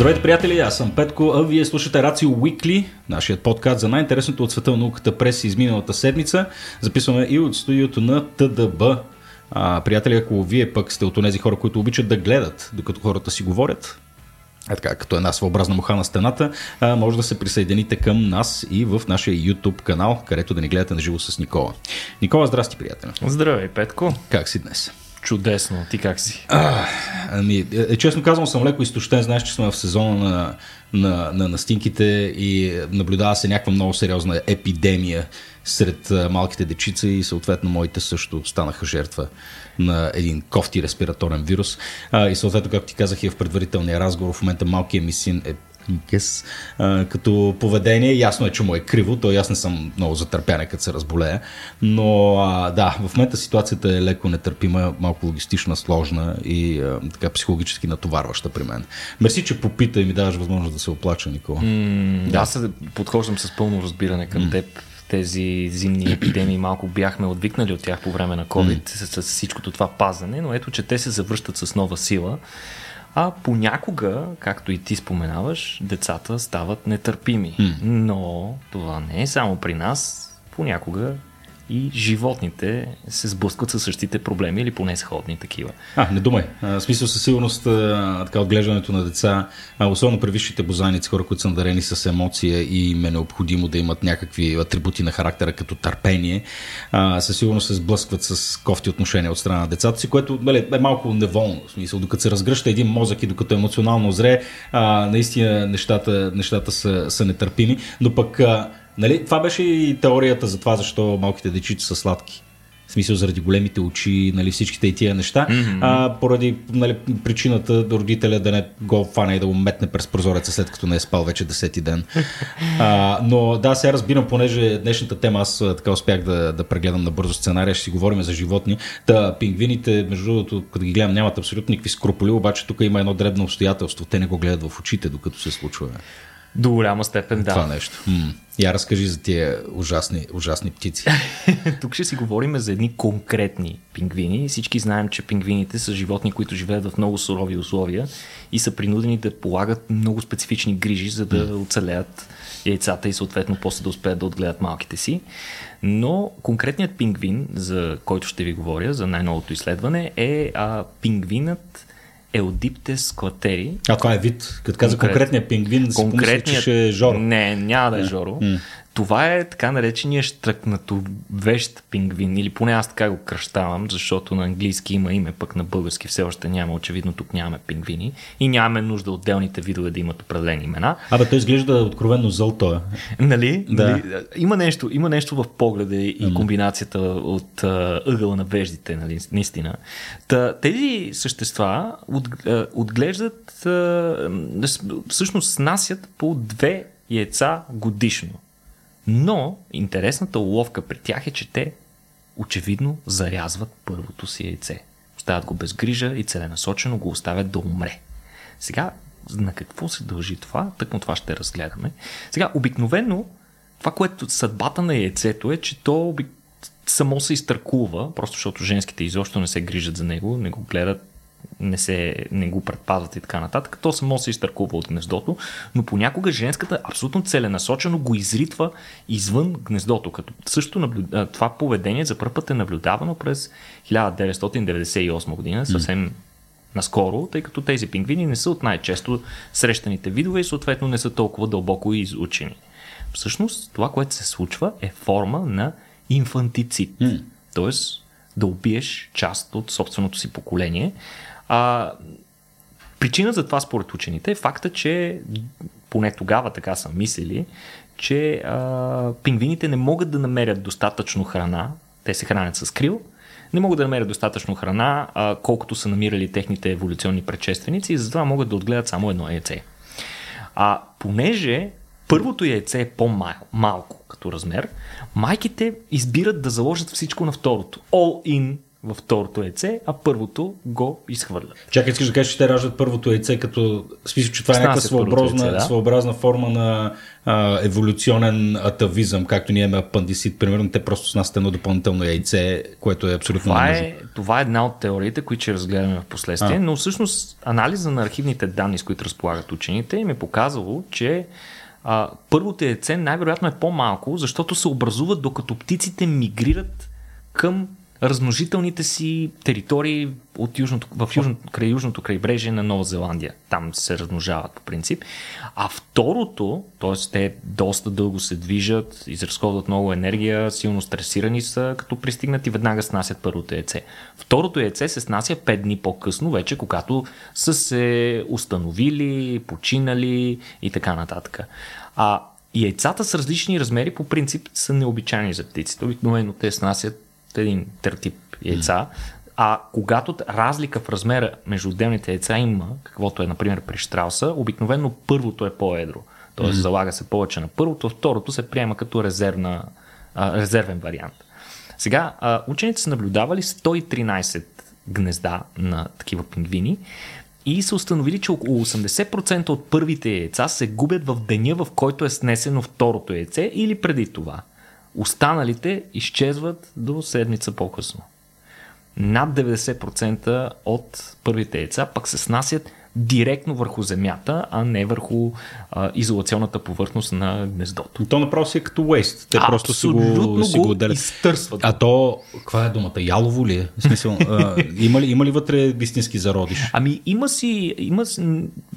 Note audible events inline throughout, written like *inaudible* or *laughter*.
Здравейте, приятели! Аз съм Петко, а вие слушате Рацио Уикли, нашият подкаст за най-интересното от света на науката през изминалата седмица. Записваме и от студиото на ТДБ. А, приятели, ако вие пък сте от тези хора, които обичат да гледат, докато хората си говорят, е така, като една своеобразна муха на стената, а, може да се присъедините към нас и в нашия YouTube канал, където да ни гледате на живо с Никола. Никола, здрасти, приятел. Здравей, Петко. Как си днес? Чудесно. Ти как си? А, ами, е, честно казвам, съм леко изтощен. Знаеш, че сме в сезона на, на, на настинките и наблюдава се някаква много сериозна епидемия сред малките дечица и съответно моите също станаха жертва на един кофти респираторен вирус. А, и съответно, както ти казах и в предварителния разговор, в момента малкият ми син е Yes. А, като поведение, ясно е, че му е криво, то аз не съм много затърпяне, като се разболея, но а, да, в момента ситуацията е леко нетърпима, малко логистична, сложна и а, така психологически натоварваща при мен. Мерси, че попита и ми даваш възможност да се оплача, Никола. Mm, да. Аз се подхождам с пълно разбиране към mm. теб тези зимни епидемии малко бяхме отвикнали от тях по време на COVID mm. с, с всичкото това пазане, но ето, че те се завръщат с нова сила. А понякога, както и ти споменаваш, децата стават нетърпими. Mm. Но това не е само при нас. Понякога и животните се сблъскват със същите проблеми или поне сходни такива. А, не думай. В смисъл със сигурност така отглеждането на деца, особено при висшите бозайници, хора, които са надарени с емоция и им е необходимо да имат някакви атрибути на характера като търпение, със сигурност се сблъскват с кофти отношения от страна на децата си, което нали, е малко неволно. В смисъл, докато се разгръща един мозък и докато емоционално зре, наистина нещата, нещата са, са нетърпими, но пък Нали, това беше и теорията за това, защо малките дечица са сладки. В смисъл заради големите очи, нали, всичките и тия неща, mm-hmm. а, поради нали, причината родителя да не го фане и да го метне през прозореца след като не е спал вече десети ден. А, но да, сега разбирам, понеже днешната тема аз така успях да, да прегледам на бързо сценария, ще си говорим за животни. Та пингвините, между другото, като ги гледам, нямат абсолютно никакви скруполи, обаче тук има едно дребно обстоятелство. Те не го гледат в очите, докато се случва. До голяма степен, да. Това нещо. М- я разкажи за тия ужасни, ужасни птици. *laughs* Тук ще си говорим за едни конкретни пингвини. Всички знаем, че пингвините са животни, които живеят в много сурови условия и са принудени да полагат много специфични грижи, за да оцелеят яйцата и съответно после да успеят да отгледат малките си. Но конкретният пингвин, за който ще ви говоря, за най-новото изследване, е а, пингвинът Еодиптес клатери. А това е вид. Като каза Конкрет... конкретния пингвин, си помисли, че ще е Жоро. Не, няма да е Жоро. Mm. Това е така наречения штръкнато вещ пингвин, или поне аз така го кръщавам, защото на английски има име, пък на български все още няма, очевидно тук нямаме пингвини и нямаме нужда отделните видове да имат определени имена. Абе, той изглежда откровенно зъл той. Е. Нали? Да. нали? Има, нещо, има нещо в погледа и комбинацията от а, ъгъла на веждите, нали? наистина. Та, тези същества от, а, отглеждат, а, всъщност снасят по две яйца годишно. Но интересната уловка при тях е, че те очевидно зарязват първото си яйце. Оставят го без грижа и целенасочено го оставят да умре. Сега, на какво се дължи това? Тъкмо това ще разгледаме. Сега, обикновено, това, което съдбата на яйцето е, че то само се изтъркува, просто защото женските изобщо не се грижат за него, не го гледат не, се, не го предпазват и така нататък, то само се изтъркува от гнездото, но понякога женската абсолютно целенасочено го изритва извън гнездото, като също наблюда, това поведение за първ път е наблюдавано през 1998 година, съвсем наскоро, тъй като тези пингвини не са от най-често срещаните видове и съответно не са толкова дълбоко изучени. Всъщност, това, което се случва е форма на инфантицид. Mm. Тоест, да убиеш част от собственото си поколение. А, причина за това според учените е факта, че поне тогава така са мислили, че а, пингвините не могат да намерят достатъчно храна, те се хранят с крил, не могат да намерят достатъчно храна, а, колкото са намирали техните еволюционни предшественици и затова могат да отгледат само едно яйце. А понеже първото яйце е по-малко като размер, майките избират да заложат всичко на второто. All in във второто яйце, а първото го изхвърлят. Чакай, искаш да кажеш, че те раждат първото яйце, като смисъл, че това е някаква своеобразна, яйце, да? своеобразна форма на а, еволюционен атавизъм, както ние имаме апандисит, примерно, те просто снасят едно допълнително яйце, което е абсолютно това е, това е една от теориите, които ще разгледаме в последствие, а. но всъщност анализа на архивните данни, с които разполагат учените, им е показало, че а, първото яйце най-вероятно е по-малко, защото се образуват докато птиците мигрират към размножителните си територии от южното, в южното, край южното крайбрежие на Нова Зеландия. Там се размножават по принцип. А второто, т.е. те доста дълго се движат, изразходват много енергия, силно стресирани са, като пристигнат и веднага снасят първото яйце. Второто яйце се снася 5 дни по-късно, вече когато са се установили, починали и така нататък. А яйцата с различни размери по принцип са необичайни за птиците. Обикновено те снасят един тертип яйца, а когато разлика в размера между отделните яйца има, каквото е, например, при Штрауса, обикновено първото е по-едро. Тоест mm-hmm. залага се повече на първото, второто се приема като резервна, а, резервен вариант. Сега, а, учените са наблюдавали 113 гнезда на такива пингвини и са установили, че около 80% от първите яйца се губят в деня, в който е снесено второто яйце или преди това. Останалите изчезват до седмица по-късно. Над 90% от първите яйца пък се снасят директно върху земята, а не върху а, изолационната повърхност на гнездото. То направо си е като waste. Те Абсолютно просто си го, си го отделят. Изтърсват. А то, каква е думата? Ялово ли е? В смисъл, а, *laughs* има, ли, има ли вътре истински зародиш? Ами има си, има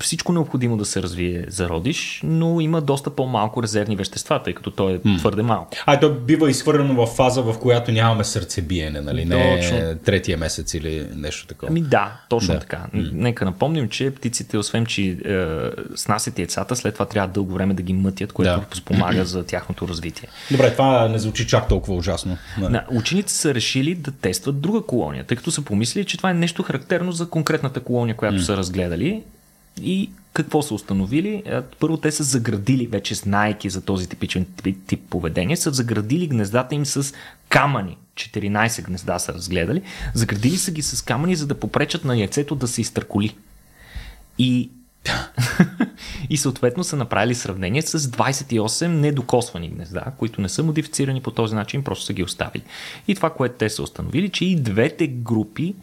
всичко необходимо да се развие зародиш, но има доста по-малко резервни вещества, тъй като то е м твърде малко. А то бива изхвърлено в фаза, в която нямаме сърцебиене, нали? Не точно. третия месец или нещо такова. Ами да, точно да. така. м Нека напомним, че птиците, освен че е, снасят яйцата, след това трябва дълго време да ги мътят, което да. спомага за тяхното развитие. Добре, това не звучи чак толкова ужасно. Да, учените са решили да тестват друга колония, тъй като са помислили, че това е нещо характерно за конкретната колония, която mm. са разгледали. И какво са установили? Е, първо те са заградили, вече знайки за този типичен тип, тип поведение, са заградили гнездата им с камъни. 14 гнезда са разгледали. Заградили са ги с камъни, за да попречат на яйцето да се изтърколи. И *laughs* и съответно са направили сравнение с 28 недокосвани гнезда, които не са модифицирани по този начин, просто са ги оставили. И това, което те са установили, че и двете групи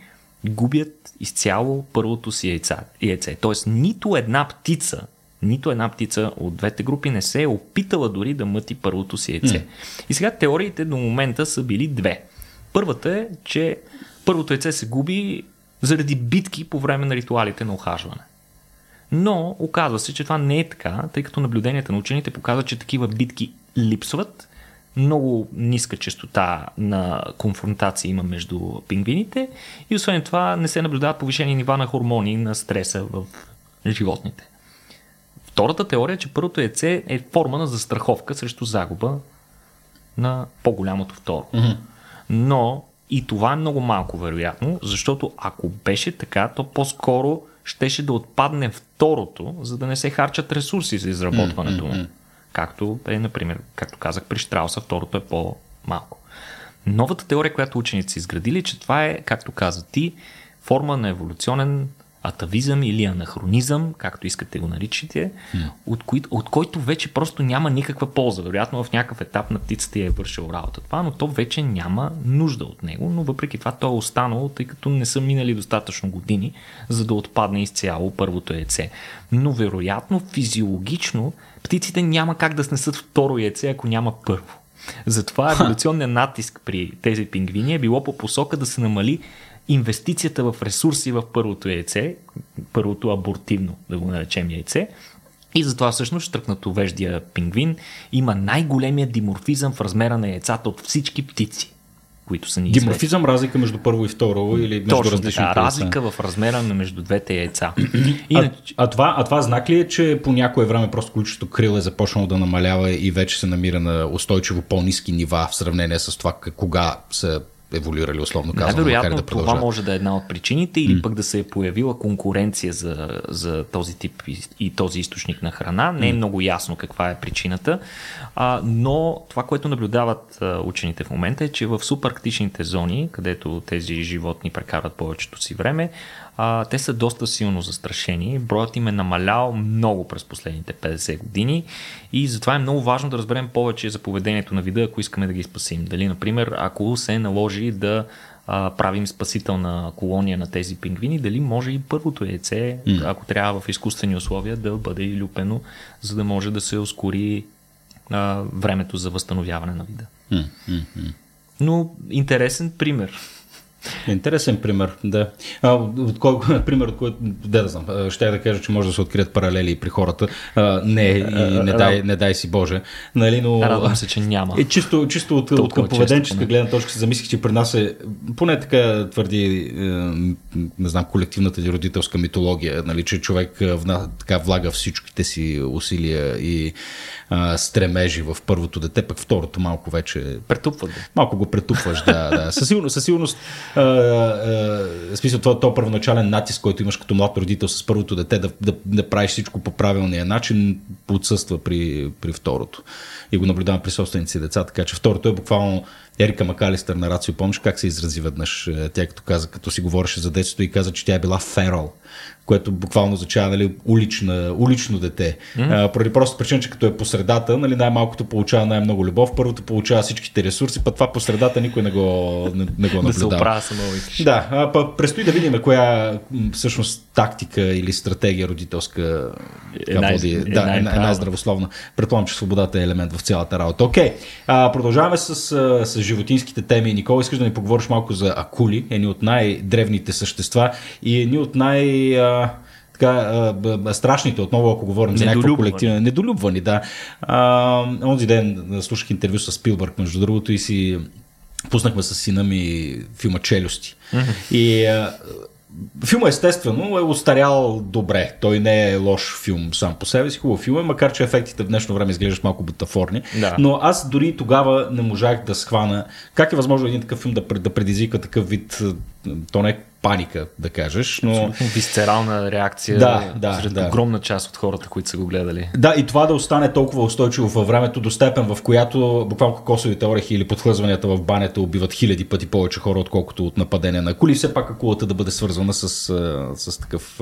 губят изцяло първото си яйца, яйце. Тоест нито една птица, нито една птица от двете групи не се е опитала дори да мъти първото си яйце. Mm. И сега теориите до момента са били две. Първата е, че първото яйце се губи заради битки по време на ритуалите на охажване. Но оказва се, че това не е така, тъй като наблюденията на учените показват, че такива битки липсват. Много ниска частота на конфронтация има между пингвините и освен това не се наблюдават повишени нива на хормони на стреса в животните. Втората теория е, че първото яйце е форма на застраховка срещу загуба на по-голямото второ. Mm-hmm. Но и това е много малко вероятно, защото ако беше така, то по-скоро щеше да отпадне второто, за да не се харчат ресурси за изработването му. Както е, например, както казах, при Штрауса второто е по-малко. Новата теория, която ученици изградили, е, че това е, както каза ти, форма на еволюционен атавизъм или анахронизъм, както искате го наричате, mm. от, кои, от който вече просто няма никаква полза. Вероятно в някакъв етап на птицата я е вършил работа това, но то вече няма нужда от него, но въпреки това то е останало, тъй като не са минали достатъчно години, за да отпадне изцяло първото яйце. Но вероятно физиологично птиците няма как да снесат второ яйце, ако няма първо. Затова еволюционният натиск при тези пингвини е било по посока да се намали инвестицията в ресурси в първото яйце, първото абортивно, да го наречем яйце, и затова всъщност штръкнатовеждия пингвин има най-големия диморфизъм в размера на яйцата от всички птици които са ни Диморфизъм, разлика между първо и второ или между Точно различни така, разлика в размера на между двете яйца. *clears throat* Иначе... А, а, това, а това знак ли е, че по някое време просто количеството крил е започнало да намалява и вече се намира на устойчиво по-низки нива в сравнение с това кога са еволюирали, условно казано. Най-вероятно да това може да е една от причините или mm. пък да се е появила конкуренция за, за този тип и, и този източник на храна. Не е mm. много ясно каква е причината, а, но това, което наблюдават а, учените в момента е, че в субарктичните зони, където тези животни прекарват повечето си време, а, те са доста силно застрашени. Броят им е намалял много през последните 50 години и затова е много важно да разберем повече за поведението на вида, ако искаме да ги спасим. Дали, например, ако се наложи да а, правим спасителна колония на тези пингвини, дали може и първото яйце, mm. ако трябва в изкуствени условия, да бъде илюпено, за да може да се ускори а, времето за възстановяване на вида. Mm, mm, mm. Но интересен пример. Интересен пример, да. А, от кой, *laughs* пример, от който, да, да знам, ще да кажа, че може да се открият паралели при хората. А, не, и не дай, не дай си Боже. Нали, но, Радвам се, че няма. Е, чисто, чисто от, от към поведенческа гледна точка си замислих, че при нас е, поне така твърди, е, не знам, колективната ни родителска митология, нали, че човек вна, така влага всичките си усилия и а, стремежи в първото дете, пък второто малко вече... Претупва да. Малко го претупваш, да. да. Със сигурност, със сигурност а, смисъл, това, това първоначален натиск, който имаш като млад родител с първото дете, да, да, да правиш всичко по правилния начин, отсъства при, при второто. И го наблюдавам при собственици деца, така че второто е буквално Ерика Макалистър на Рацио, помниш как се изрази веднъж? Тя като каза, като си говореше за детството и каза, че тя е била ферал което буквално означава нали, улична, улично дете. Mm-hmm. А, поради просто причина, че като е по средата, нали, най-малкото получава най-много любов, първото получава всичките ресурси, пък това по средата никой не го, не, не го наблюдава. *laughs* да се оправя Да, а, па, предстои да видим коя всъщност тактика или стратегия родителска е, най- води. Е, да, е, най-здравословна. Предполагам, че свободата е елемент в цялата работа. Окей, okay. продължаваме с, с животинските теми. Никола, искаш да ни поговориш малко за акули, едни от най-древните същества и едни от най- така, а, страшните, отново ако говорим за някакво колективно, недолюбвани, да. А, онзи ден слушах интервю с Спилбърг, между другото, и си пуснахме с сина ми филма Челюсти. Mm-hmm. И а, Филма естествено е устарял добре. Той не е лош филм сам по себе си, хубав филм е, макар че ефектите в днешно време изглеждат малко бутафорни. Да. Но аз дори тогава не можах да схвана как е възможно един такъв филм да, да предизвика такъв вид, то не е паника, да кажеш. Но... Абсолютно висцерална реакция да, да, сред да. огромна част от хората, които са го гледали. Да, и това да остане толкова устойчиво във времето до степен, в която буквално кокосовите орехи или подхлъзванията в банята убиват хиляди пъти повече хора, отколкото от нападения на кули. Все пак акулата да бъде свързана с, с такъв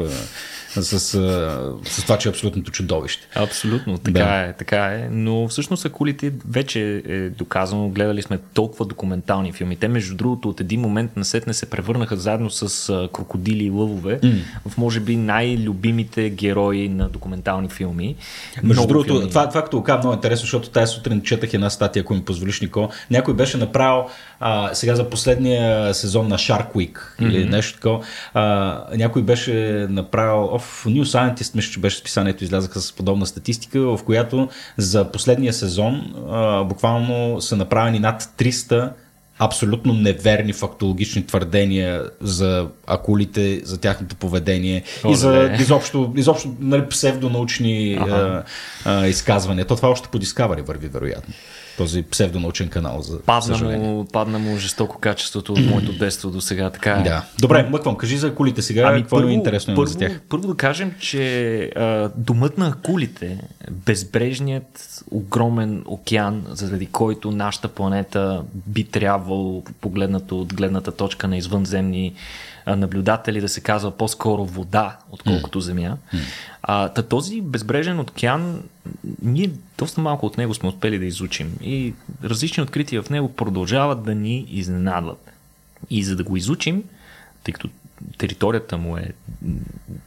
с, с, това, че е абсолютното чудовище. Абсолютно, така да. е, така е. Но всъщност акулите вече е доказано, гледали сме толкова документални филми. Те, между другото, от един момент на сет не се превърнаха заедно с крокодили и лъвове mm. в може би най-любимите герои на документални филми. Между много другото, филми. това, това като казвам много интересно, защото тази сутрин четах една статия, ако ми позволиш, Нико. Някой беше направил а, сега за последния сезон на Shark Week mm-hmm. или нещо такова. А, някой беше направил в New Scientist, мисля, че беше списанието, излязаха с подобна статистика, в която за последния сезон а, буквално са направени над 300 абсолютно неверни фактологични твърдения за акулите, за тяхното поведение О, и за изобщо, изобщо нали, псевдонаучни ага. а, а, изказвания. То това още по Discovery върви, вероятно този псевдонаучен канал. За падна, му, падна му жестоко качеството от моето *clears throat* детство до сега. Така е. Да. Добре, мъквам, кажи за кулите сега. Ами, какво първо, е интересно първо, за тях? Първо да кажем, че а, домът на кулите, безбрежният огромен океан, заради който нашата планета би трябвало, погледнато от гледната точка на извънземни наблюдатели да се казва по-скоро вода, отколкото земя. А, та този безбрежен океан, ние доста малко от него сме успели да изучим и различни открития в него продължават да ни изненадват. И за да го изучим, тъй като територията му е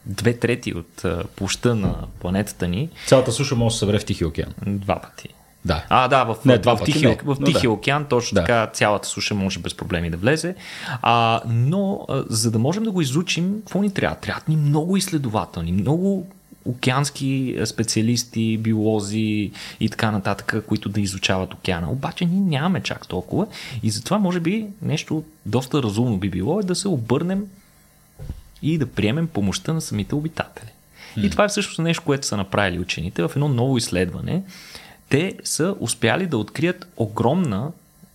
две трети от площа на планетата ни. Цялата суша може да се събере в Тихия океан. Два пъти. Да. А, да, в, не, в, в Тихия, в Тихия да. океан точно да. така цялата суша може без проблеми да влезе. А, но а, за да можем да го изучим, какво ни трябва? Трябват ни много изследователни, много океански специалисти, биолози и така нататък, които да изучават океана. Обаче ние нямаме чак толкова и затова може би нещо доста разумно би било е да се обърнем и да приемем помощта на самите обитатели. И това е всъщност нещо, което са направили учените в едно ново изследване, те са успяли да открият огромна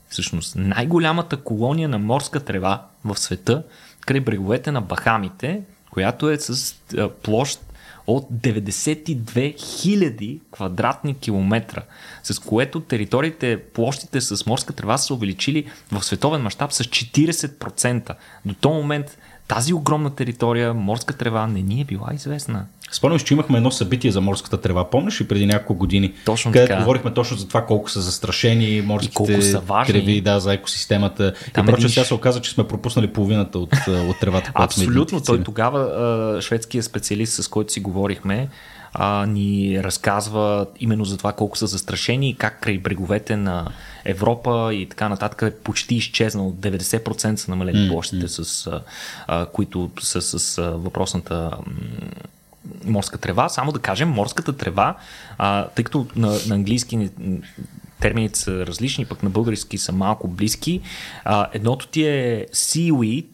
всъщност най-голямата колония на морска трева в света край бреговете на Бахамите, която е с площ от 92 000 квадратни километра, с което териториите, площите с морска трева са увеличили в световен мащаб с 40%. До този момент тази огромна територия, морска трева, не ни е била известна. Спомняш, че имахме едно събитие за морската трева. Помниш ли преди няколко години? Точно където така. говорихме точно за това колко са застрашени морските И колко са важни. треви да, за екосистемата. Там и проче сега се оказа, че сме пропуснали половината от, от тревата. Абсолютно. Той тогава, а, шведския специалист, с който си говорихме, а, ни разказва именно за това колко са застрашени и как край бреговете на Европа и така нататък е почти изчезнал. 90% са намалени площите, с, а, които са с а, въпросната морска трева. Само да кажем, морската трева, а, тъй като на, на английски ни- термините са различни, пък на български са малко близки. А, едното ти е seaweed,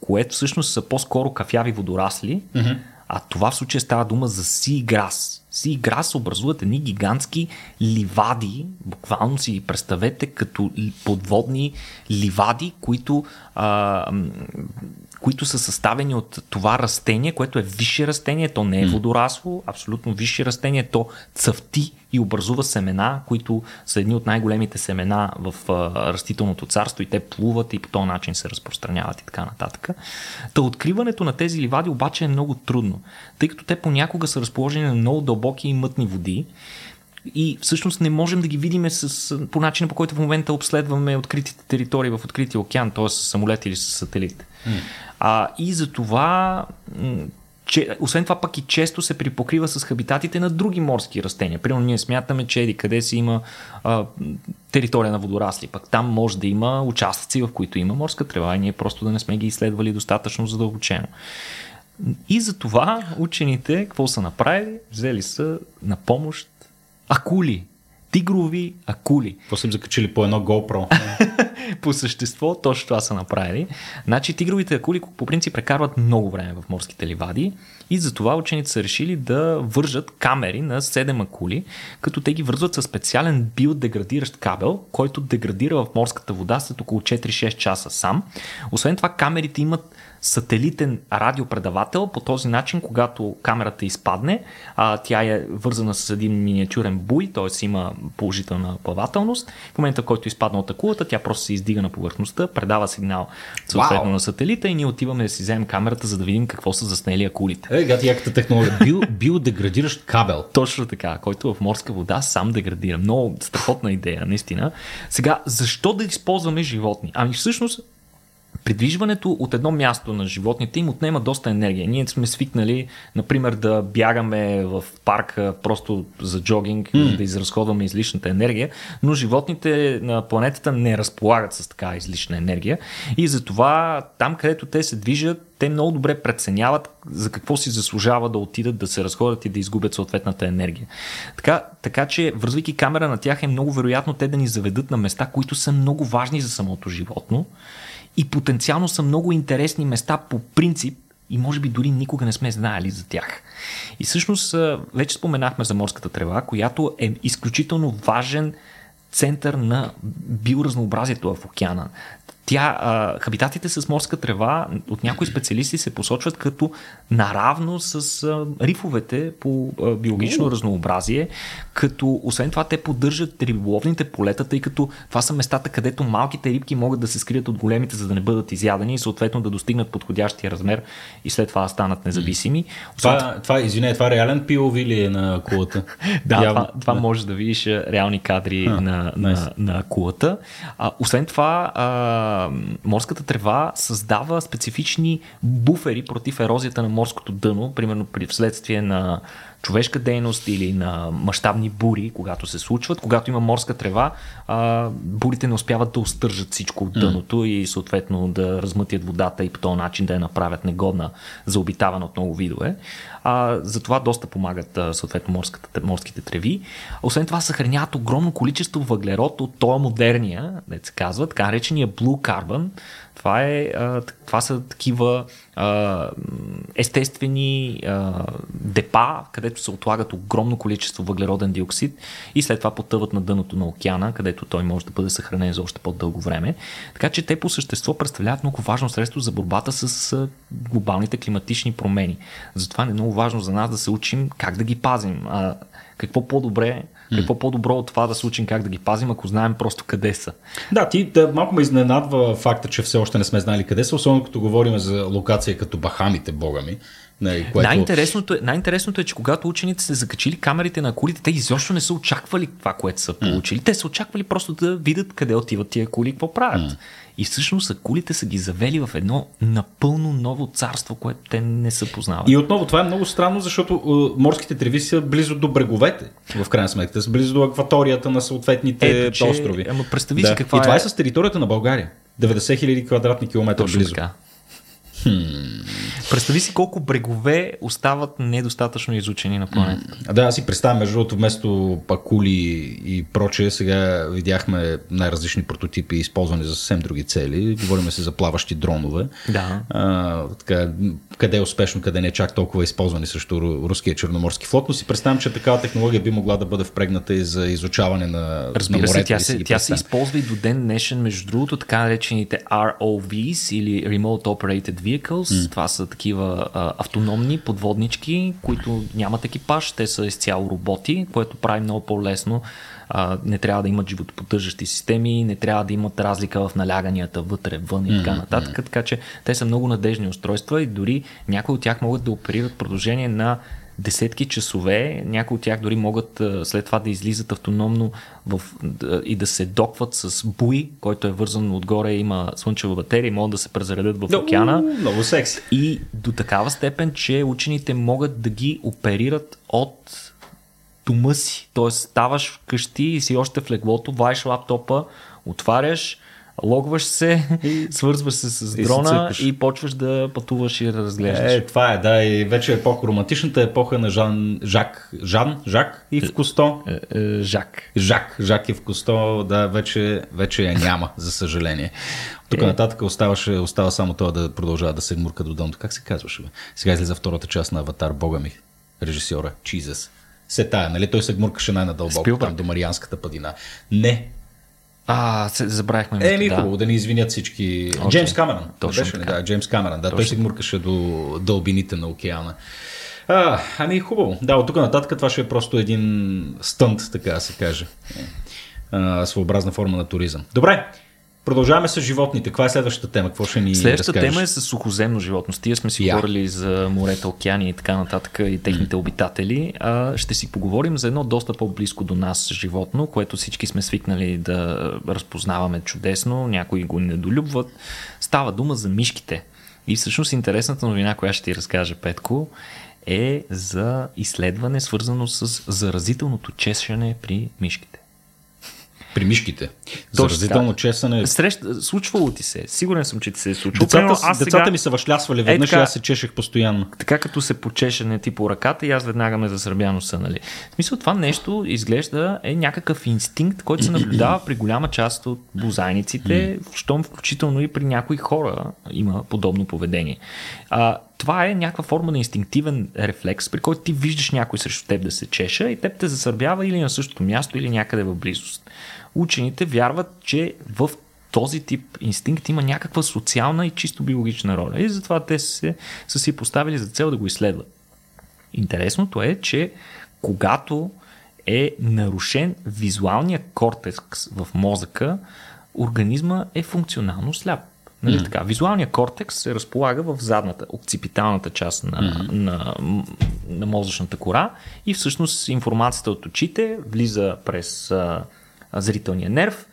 което всъщност са по-скоро кафяви водорасли, mm-hmm. а това в случая става дума за seagrass. Seagrass образуват едни гигантски ливади, буквално си представете като подводни ливади, които, а, които са съставени от това растение, което е висше растение, то не е водорасло, абсолютно висше растение, то цъфти и образува семена, които са едни от най-големите семена в а, растителното царство и те плуват и по този начин се разпространяват и така нататък. Та откриването на тези ливади обаче е много трудно, тъй като те понякога са разположени на много дълбоки и мътни води и всъщност не можем да ги видим с, по начина по който в момента обследваме откритите територии в открития океан, т.е. с самолет или с сателит. А, и за това че, освен това пък и често се припокрива с хабитатите на други морски растения. Примерно ние смятаме, че еди къде си има а, територия на водорасли, пък там може да има участъци, в които има морска трева и ние просто да не сме ги изследвали достатъчно задълбочено. И за това учените какво са направили? Взели са на помощ акули. Тигрови акули. После им закачили по едно GoPro. *laughs* По същество точно това са направили. Значи тигровите акули по принцип прекарват много време в морските ливади и затова учените са решили да вържат камери на 7 акули, като те ги вързват със специален биодеградиращ кабел, който деградира в морската вода след около 4-6 часа сам. Освен това камерите имат сателитен радиопредавател. По този начин, когато камерата изпадне, а, тя е вързана с един миниатюрен буй, т.е. има положителна плавателност. В момента, в който изпадна от акулата, тя просто се издига на повърхността, предава сигнал съответно Вау! на сателита и ние отиваме да си вземем камерата, за да видим какво са заснели акулите. Е, гати яката технология. Био, биодеградиращ кабел. *laughs* Точно така, който в морска вода сам деградира. Много страхотна идея, наистина. Сега, защо да използваме животни? Ами всъщност, придвижването от едно място на животните им отнема доста енергия. Ние сме свикнали, например, да бягаме в парка просто за джогинг, mm. да изразходваме излишната енергия, но животните на планетата не разполагат с така излишна енергия и затова там, където те се движат, те много добре преценяват за какво си заслужава да отидат, да се разходят и да изгубят съответната енергия. Така, така че, връзвайки камера на тях, е много вероятно те да ни заведат на места, които са много важни за самото животно и потенциално са много интересни места по принцип и може би дори никога не сме знаели за тях. И всъщност вече споменахме за морската трева, която е изключително важен център на биоразнообразието в океана. Тя, а, хабитатите с морска трева от някои специалисти се посочват като наравно с а, рифовете по а, биологично разнообразие, като освен това те поддържат риболовните полета, тъй като това са местата, където малките рибки могат да се скрият от големите, за да не бъдат изядени и съответно да достигнат подходящия размер и след това да станат независими. Освен Това, това, извиня, това реален POV ли е на кулата? *laughs* да, Явно. това, това може да видиш реални кадри А, на, nice. на, на акулата. А, освен това, а, морската трева създава специфични буфери против ерозията на морското дъно, примерно при вследствие на човешка дейност или на мащабни бури, когато се случват. Когато има морска трева, а, бурите не успяват да устържат всичко от дъното и съответно да размътят водата и по този начин да я направят негодна за обитаване от много видове. А, затова доста помагат а, съответно морската, морските треви. Освен това съхраняват огромно количество въглерод от този модерния, да се казва, така наречения blue carbon, Това, е, а, това са такива а, естествени а, депа, където се отлагат огромно количество въглероден диоксид и след това потъват на дъното на океана, където той може да бъде съхранен за още по-дълго време. Така че те по същество представляват много важно средство за борбата с глобалните климатични промени. Затова е много важно за нас да се учим как да ги пазим. А, какво по-добре какво по-добро от това да се учим как да ги пазим, ако знаем просто къде са? Да, ти да, малко ме изненадва факта, че все още не сме знали къде са, особено като говорим за локация като Бахамите, бога ми. Не, което... най-интересното, е, най-интересното е, че когато учените са закачили камерите на кулите, те изобщо не са очаквали това, което са получили. Mm. Те са очаквали просто да видят къде отиват тия кули и какво правят. Mm. И всъщност акулите са ги завели в едно напълно ново царство, което те не са познавали. И отново това е много странно, защото uh, морските треви са близо до бреговете, в крайна сметка, са близо до акваторията на съответните Ето, че, острови. Ама представи да. си каква И това е... е с територията на България. 90 000 квадратни километра Точно близо. Така. Представи си колко брегове остават недостатъчно изучени на планетата. Да, аз си представям, между другото, вместо пакули и прочее, сега видяхме най-различни прототипи, използвани за съвсем други цели. Говорим се за плаващи дронове. Да. А, така, къде е успешно, къде не е чак толкова използвани срещу руския черноморски флот, но си представям, че такава технология би могла да бъде впрегната и за изучаване на, Разбира на морето. Се, тя, се, тя се използва и до ден днешен, между другото, така наречените ROVs или Remote Operated Vehicles. Mm. Това са такива а, автономни подводнички, които нямат екипаж, те са изцяло роботи, което прави много по-лесно. А, не трябва да имат животоподдържащи системи, не трябва да имат разлика в наляганията вътре, вън и така нататък. Така че те са много надежни устройства и дори някои от тях могат да оперират продължение на десетки часове. Някои от тях дори могат след това да излизат автономно в, и да се докват с буи, който е вързан отгоре, има слънчева батерия и могат да се презаредят в океана. Много секси. И до такава степен, че учените могат да ги оперират от дома си. Тоест ставаш вкъщи и си още в леглото, ваеш лаптопа, отваряш, логваш се, и... свързваш се с дрона и, и почваш да пътуваш и да разглеждаш. Е, това е, да, и вече е по романтичната епоха на Жан, Жак, Жан, Жак и в Кусто. Е, е, Жак. Жак, Жак и в Кусто, да, вече, вече я няма, за съжаление. Тук е. нататък оставаше, остава само това да продължава да се гмурка до дъното. Как се казваше? Бе? Сега излиза втората част на Аватар, бога ми, режисьора, Чизес. Се тая, нали? Той се гмуркаше най-надълбоко там до Марианската падина. Не, а, се, забравихме. Е, ми да. хубаво, да ни извинят всички. Okay. Джеймс Камерън. Точно беше, така. Да, Джеймс Камерън. Да, Точно. той се гмуркаше до дълбините на океана. А, ами хубаво. Да, от тук нататък това ще е просто един стънт, така да се каже. А, своеобразна форма на туризъм. Добре, Продължаваме с животните. Каква е следващата тема? Какво ще ни Следващата разкажеш? тема е с сухоземно животно. Тия сме си yeah. говорили за морета, океани и така нататък и техните mm. обитатели. А ще си поговорим за едно доста по-близко до нас животно, което всички сме свикнали да разпознаваме чудесно, някои го недолюбват. Става дума за мишките. И всъщност интересната новина, която ще ти разкажа, Петко, е за изследване, свързано с заразителното чешане при мишките. При мишките. Заразително чесане. Срещ... Случвало ти се. Сигурен съм, че ти се е случвало. Децата, аз децата сега... ми са въшлясвали веднъж е, така, и аз се чешех постоянно. Така като се почешане ти по ръката и аз веднага ме засърбяно са, нали? В смисъл това нещо изглежда е някакъв инстинкт, който се наблюдава при голяма част от бозайниците, щом включително и при някои хора има подобно поведение. А, това е някаква форма на инстинктивен рефлекс, при който ти виждаш някой срещу теб да се чеша и теб те засърбява или на същото място, или някъде в близост учените вярват, че в този тип инстинкт има някаква социална и чисто биологична роля. И затова те се, са си поставили за цел да го изследват. Интересното е, че когато е нарушен визуалния кортекс в мозъка, организма е функционално сляп. Нали mm. така? Визуалният кортекс се разполага в задната, окципиталната част на, mm. на, на мозъчната кора и всъщност информацията от очите влиза през а, зрителния нерв,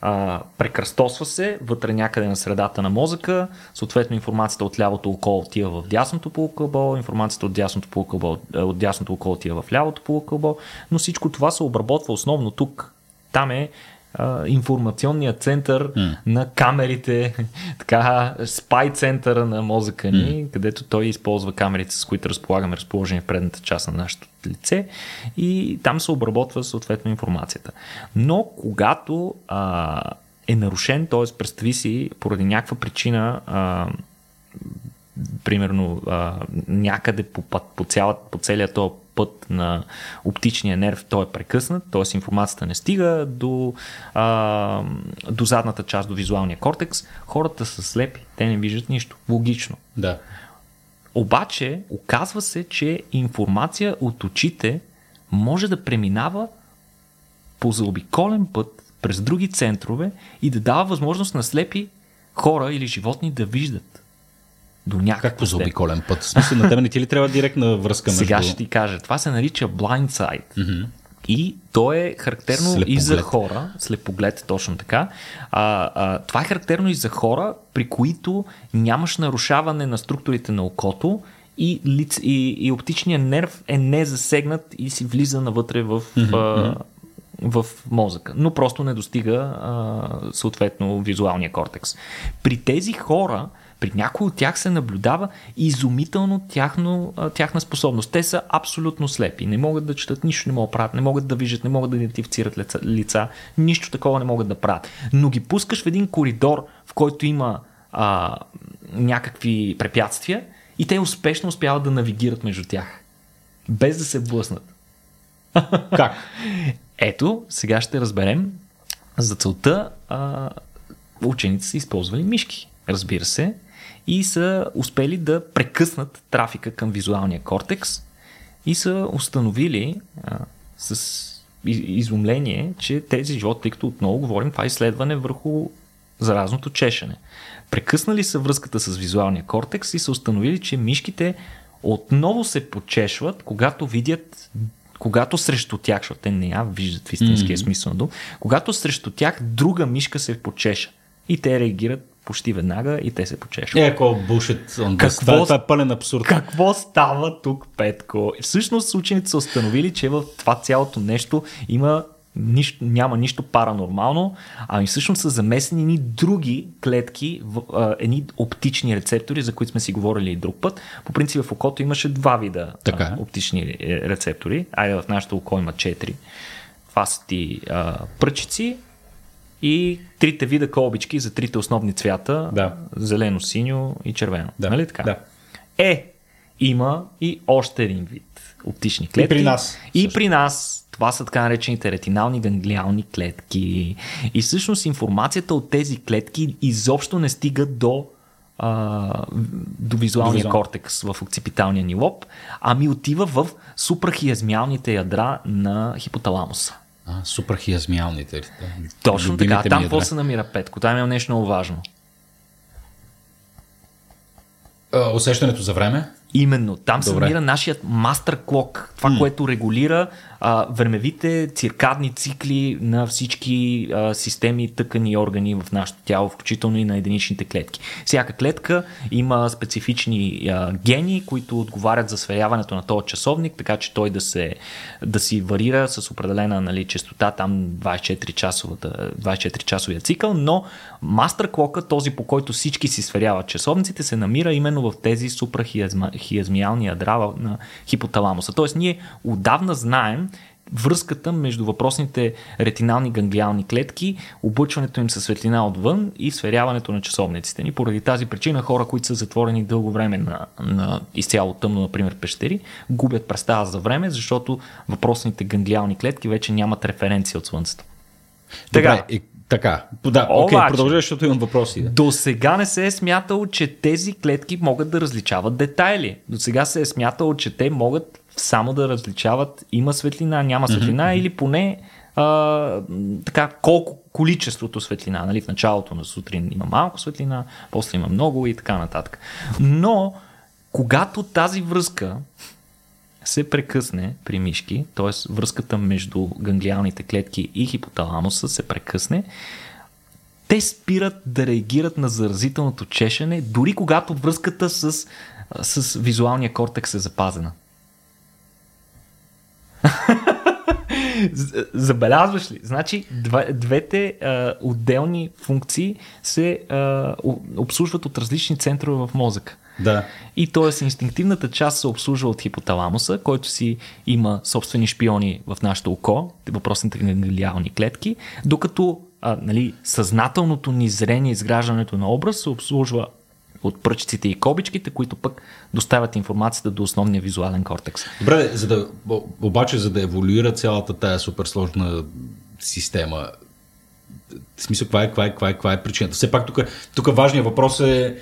а, прекръстосва се вътре някъде на средата на мозъка, съответно информацията от лявото око отива в дясното полукълбо, информацията от дясното полукълбо, от дясното око отива в лявото полукълбо, но всичко това се обработва основно тук. Там е а, информационния център mm. на камерите, *laughs* така, спай центъра на мозъка ни, mm. където той използва камерите, с които разполагаме, разположени в предната част на нашето лице и там се обработва съответно информацията. Но когато а, е нарушен, т.е. представи си поради някаква причина а, примерно а, някъде по, по, цяла, по целия този път на оптичния нерв той е прекъснат, т.е. информацията не стига до, а, до задната част, до визуалния кортекс, хората са слепи, те не виждат нищо. Логично. Да. Обаче, оказва се, че информация от очите може да преминава по заобиколен път през други центрове и да дава възможност на слепи хора или животни да виждат. До някакъв Как по заобиколен път? В смисъл, на тебе не ти ли трябва директна *laughs* връзка между... Сега ще ти кажа. Това се нарича blind sight. Mm-hmm. И то е характерно слепоглед. и за хора, слепоглед, точно така. А, а, това е характерно и за хора, при които нямаш нарушаване на структурите на окото и, лиц, и, и оптичният нерв е не засегнат и си влиза навътре в, mm-hmm. а, в мозъка, но просто не достига а, съответно визуалния кортекс. При тези хора, при някои от тях се наблюдава изумително тяхно, тяхна способност. Те са абсолютно слепи. Не могат да четат, нищо не могат да правят, не могат да виждат, не могат да идентифицират лица, лица нищо такова не могат да правят. Но ги пускаш в един коридор, в който има а, някакви препятствия и те успешно успяват да навигират между тях. Без да се блъснат. *laughs* Как? Ето, сега ще разберем. За целта а, учените са използвали мишки, разбира се, и са успели да прекъснат трафика към визуалния кортекс и са установили а, с изумление, че тези животи, тъй като отново говорим, това е изследване върху заразното чешене. Прекъснали са връзката с визуалния кортекс и са установили, че мишките отново се почешват, когато видят когато срещу тях, защото те не я виждат в истинския mm-hmm. смисъл на дум, когато срещу тях друга мишка се почеша и те реагират почти веднага и те се почешват. Е, бушет, какво, това е пълен абсурд. Какво става тук, Петко? Всъщност учените са установили, че в това цялото нещо има нищо, няма нищо паранормално, ами всъщност са замесени ни други клетки, в, а, едни оптични рецептори, за които сме си говорили и друг път. По принцип в окото имаше два вида така. А, оптични е, рецептори. Айде в нашото око има четири. Това са ти а, пръчици и трите вида колбички за трите основни цвята. Да. Зелено, синьо и червено. Да. Нали така? Да. Е, има и още един вид оптични клетки. И при нас. И също. при нас това са така наречените ретинални ганглиални клетки. И всъщност информацията от тези клетки изобщо не стига до а, до визуалния Визуал. кортекс в окципиталния ни лоб, ами отива в супрахиазмиалните ядра на хипоталамуса. А, супрахиазмиалните. Точно така. Там какво се намира Петко? Там е нещо много важно. Усещането за време? Именно. Там Добре. се намира нашият мастер клок. Това, mm. което регулира а, времевите циркадни цикли на всички а, системи, тъкани и органи в нашето тяло, включително и на единичните клетки. Всяка клетка има специфични а, гени, които отговарят за сверяването на този часовник, така че той да, се, да си варира с определена нали, частота, там 24-часовия 24 цикъл, но мастер клока, този по който всички си сверяват часовниците, се намира именно в тези супрахиазмиални ядра на хипоталамуса. Тоест ние отдавна знаем, връзката между въпросните ретинални ганглиални клетки, облъчването им със светлина отвън и сверяването на часовниците ни. Поради тази причина хора, които са затворени дълго време на, на изцяло тъмно, например пещери, губят представа за време, защото въпросните ганглиални клетки вече нямат референция от Слънцето. Добре, и така, да, окей, okay, защото имам въпроси. Да. До сега не се е смятало, че тези клетки могат да различават детайли. До сега се е смятало, че те могат само да различават има светлина, няма светлина mm-hmm. или поне а, така, колко количеството светлина. Нали? В началото на сутрин има малко светлина, после има много и така нататък. Но, когато тази връзка се прекъсне при мишки, т.е. връзката между ганглиалните клетки и хипоталамуса се прекъсне, те спират да реагират на заразителното чешене, дори когато връзката с, с визуалния кортекс е запазена. *laughs* Забелязваш ли? Значи, двете а, отделни функции се а, обслужват от различни центрове в мозъка. Да. И т.е. инстинктивната част се обслужва от хипоталамуса, който си има собствени шпиони в нашето око, въпросните ганглиални клетки, докато а, нали, съзнателното ни зрение, изграждането на образ се обслужва от пръчците и кобичките, които пък доставят информацията до основния визуален кортекс. Добре, за да, обаче за да еволюира цялата тая суперсложна система, в смисъл, каква е, каква е, каква е, каква е причината? Все пак тук, тук важният въпрос е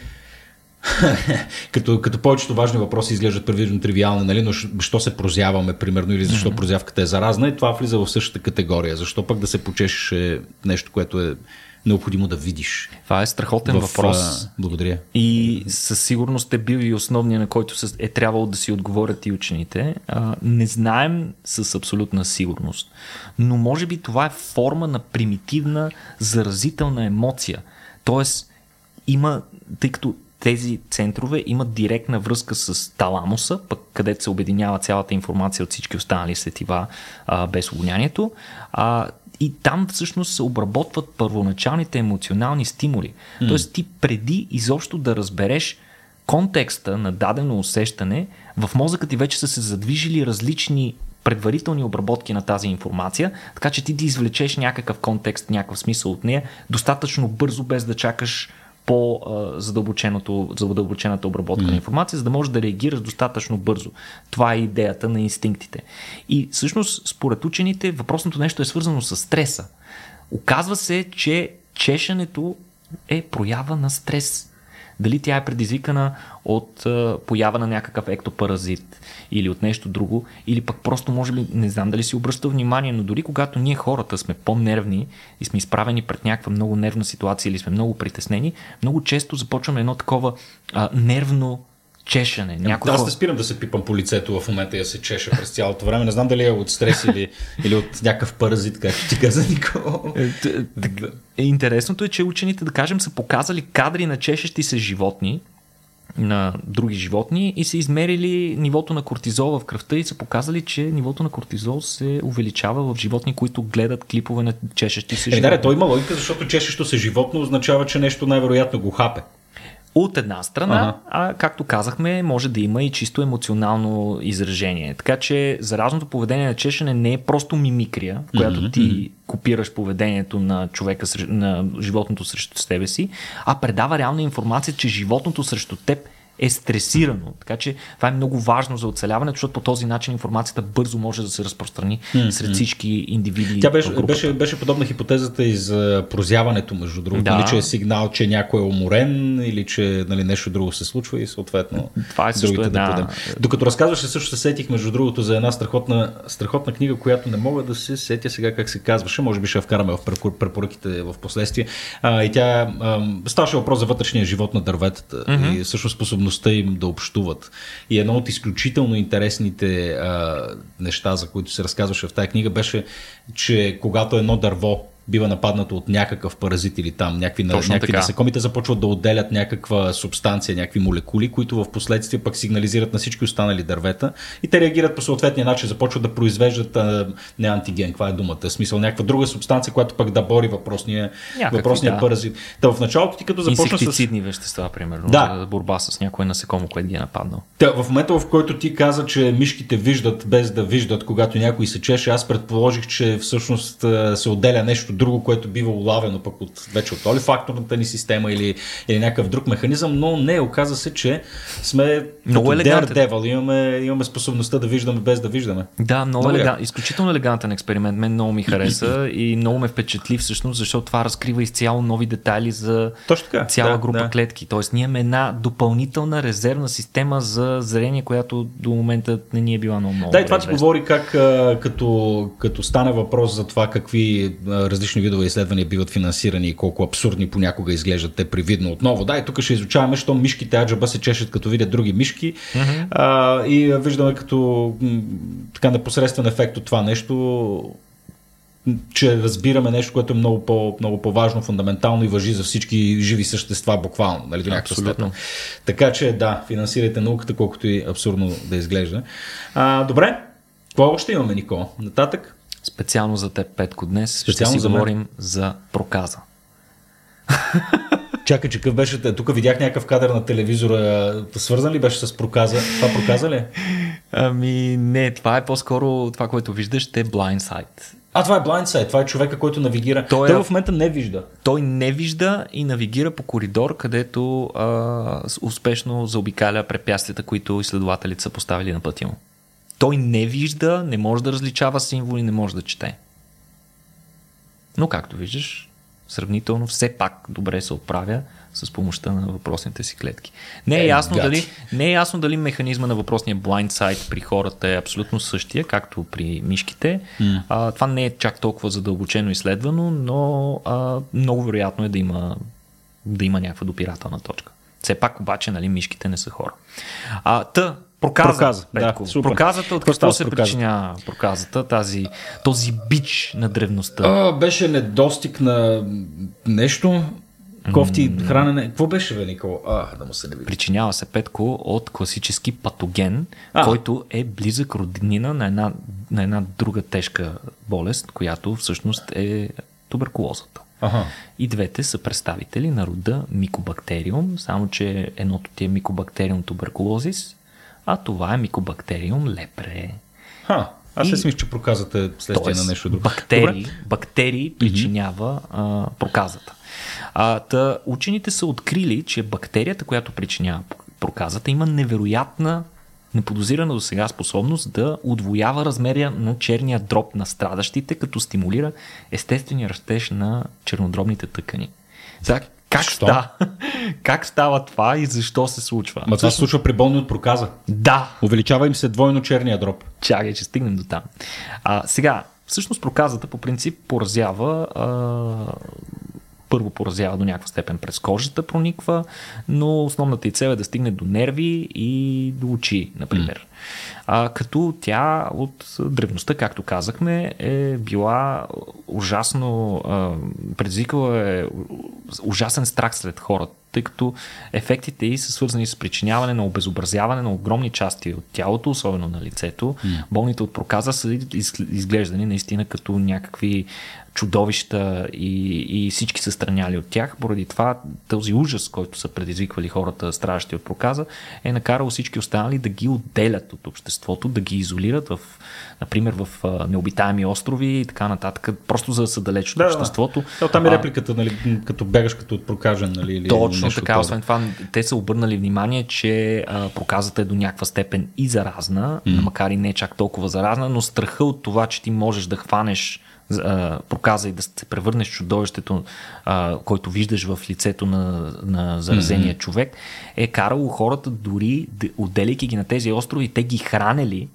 *laughs* като, като повечето важни въпроси изглеждат предвидно тривиални, нали? но защо се прозяваме, примерно, или защо mm-hmm. прозявката е заразна, и това влиза в същата категория. Защо пък да се почешеш е нещо, което е необходимо да видиш? Това е страхотен в, въпрос. Благодаря. И със сигурност е бил и основния, на който е трябвало да си отговорят и учените. Не знаем с абсолютна сигурност. Но може би това е форма на примитивна заразителна емоция. Тоест, има, тъй като тези центрове имат директна връзка с таламуса, пък където се обединява цялата информация от всички останали сетива а, без огонянието. А, и там всъщност се обработват първоначалните емоционални стимули. Mm. Тоест ти преди изобщо да разбереш контекста на дадено усещане, в мозъка ти вече са се задвижили различни предварителни обработки на тази информация, така че ти да извлечеш някакъв контекст, някакъв смисъл от нея, достатъчно бързо, без да чакаш по-задълбочената обработка mm. на информация, за да можеш да реагираш достатъчно бързо. Това е идеята на инстинктите. И всъщност, според учените, въпросното нещо е свързано с стреса. Оказва се, че чешането е проява на стрес. Дали тя е предизвикана от а, поява на някакъв ектопаразит или от нещо друго, или пък просто може би, не знам дали си обръща внимание, но дори когато ние хората сме по-нервни и сме изправени пред някаква много нервна ситуация или сме много притеснени, много често започваме едно такова а, нервно чешане. Някой... Аз не спирам да се пипам по лицето в момента и да се чеша през цялото време. Не знам дали е от стрес или, или от някакъв паразит, както ти каза, Нико. Е, интересното е, че учените, да кажем, са показали кадри на чешещи се животни, на други животни и са измерили нивото на кортизол в кръвта и са показали, че нивото на кортизол се увеличава в животни, които гледат клипове на чешещи се животни. Е, да, той има логика, защото чешещо се животно означава, че нещо най-вероятно го хапе. От една страна, ага. а както казахме, може да има и чисто емоционално изражение. Така че заразното поведение на чешене не е просто мимикрия, в която mm-hmm. ти копираш поведението на човека, на животното срещу себе си, а предава реална информация, че животното срещу теб е стресирано. Така че това е много важно за оцеляването, защото по този начин информацията бързо може да се разпространи mm-hmm. сред всички индивиди. Тя беше, беше, беше подобна хипотезата и за прозяването, между другото. Да. Нали, че е сигнал, че някой е уморен или че нали, нещо друго се случва и съответно това е другите една... да Докато разказваше, също се сетих, между другото, за една страхотна, страхотна книга, която не мога да се сетя сега как се казваше. Може би ще я вкараме в препоръките в последствие. А, и тя ставаше въпрос за вътрешния живот на дърветата mm-hmm. и всъщност способността способността им да общуват. И едно от изключително интересните а, неща, за които се разказваше в тази книга, беше, че когато едно дърво бива нападнато от някакъв паразит или там някакви, някакви насекомите започват да отделят някаква субстанция, някакви молекули, които в последствие пък сигнализират на всички останали дървета и те реагират по съответния начин, започват да произвеждат а, не антиген, каква е думата, смисъл някаква друга субстанция, която пък да бори въпросния, Някакви, въпросния да. паразит. Та в началото ти като Инсектицидни с... вещества, примерно, да. за борба с някое насекомо, което ги е нападнал. Та, в момента, в който ти каза, че мишките виждат без да виждат, когато някой се чеше, аз предположих, че всъщност се отделя нещо нещо друго, което бива улавено пък от, вече от олифакторната ни система или, или някакъв друг механизъм, но не, оказа се, че сме много Daredevil, имаме, имаме способността да виждаме без да виждаме. Да, много, много елегант, изключително елегантен експеримент, мен много ми хареса и много ме впечатли всъщност, защото това разкрива изцяло нови детайли за Точно така, цяла да, група да. клетки. Тоест ние имаме една допълнителна резервна система за зрение, която до момента не ни е била много много. Да, и това ти говори как като, като стане въпрос за това какви различни видове изследвания биват финансирани и колко абсурдни понякога изглеждат те привидно отново. Да, и тук ще изучаваме, що мишките аджаба се чешат като видят други мишки mm-hmm. а, и виждаме като така непосредствен ефект от това нещо че разбираме нещо, което е много, по, много по-важно, фундаментално и въжи за всички живи същества, буквално, нали, до някаква степен. Така че да, финансирайте науката, колкото и абсурдно да изглежда. А, добре, какво още имаме, Нико? Нататък? Специално за теб, Петко, днес Специално ще си за говорим за проказа. *laughs* Чакай, че какъв беше? Тук видях някакъв кадър на телевизора. Свързан ли беше с проказа? Това проказа ли? Ами не, това е по-скоро това, което виждаш, е Blindside. А, това е Blindside, това е човека, който навигира. Той, Той е... в момента не вижда. Той не вижда и навигира по коридор, където а, успешно заобикаля препятствията, които изследователите са поставили на пътя му. Той не вижда, не може да различава символи, не може да чете. Но както виждаш, сравнително все пак добре се отправя с помощта на въпросните си клетки. Не е, е ясно, дали, не е ясно дали механизма на въпросния blind при хората е абсолютно същия, както при мишките. Mm. А, това не е чак толкова задълбочено изследвано, но а, много вероятно е да има, да има някаква допирателна точка. Все пак обаче, нали, мишките не са хора. А, та, Проказа, проказа, Петко. да, супер. Проказата, от какво се проказа? причинява проказата, тази, този бич на древността? А, беше недостиг на нещо, кофти, хранене. Какво беше, бе, Никола? А, да му се не види. Причинява се, Петко, от класически патоген, а. който е близък роднина на една, на една друга тежка болест, която всъщност е туберкулозата. Ага. И двете са представители на рода микобактериум, само че едното ти е микобактериум туберкулозис, а това е микобактериум лепре. Ха. Аз се смисля, че проказата е следствие на нещо друго. Бактерии, бактерии причинява а, проказата. А, та, учените са открили, че бактерията, която причинява проказата, има невероятна неподозирана до сега способност да удвоява размеря на черния дроб на страдащите, като стимулира естествения растеж на чернодробните тъкани. Сега, как, ста? Как става това и защо се случва? Ма това се случва при болни от проказа. Да. Увеличава им се двойно черния дроб. Чакай, че стигнем до там. А, сега, всъщност проказата по принцип поразява а, първо поразява до някаква степен през кожата, прониква, но основната и цел е да стигне до нерви и до очи, например. А, като тя от древността, както казахме, е била ужасно, а, предизвикала е ужасен страх сред хората, тъй като ефектите й са свързани с причиняване на обезобразяване на огромни части от тялото, особено на лицето. Mm. Болните от проказа са изглеждани наистина като някакви чудовища и, и всички са страняли от тях. Поради това този ужас, който са предизвиквали хората, страдащи от проказа, е накарал всички останали да ги отделят от обществото, да ги изолират в, например, в необитаеми острови и така нататък, просто за да са далеч от да, обществото. Да. Там е репликата, нали, като бегаш като от прокажен. Нали, или Точно така, освен това, те са обърнали внимание, че а, проказата е до някаква степен и заразна, mm. макар и не чак толкова заразна, но страха от това, че ти можеш да хванеш проказа и да се превърнеш в чудовището, а, който виждаш в лицето на, на заразения mm-hmm. човек, е карало хората дори, отделяйки ги на тези острови, те ги хранели,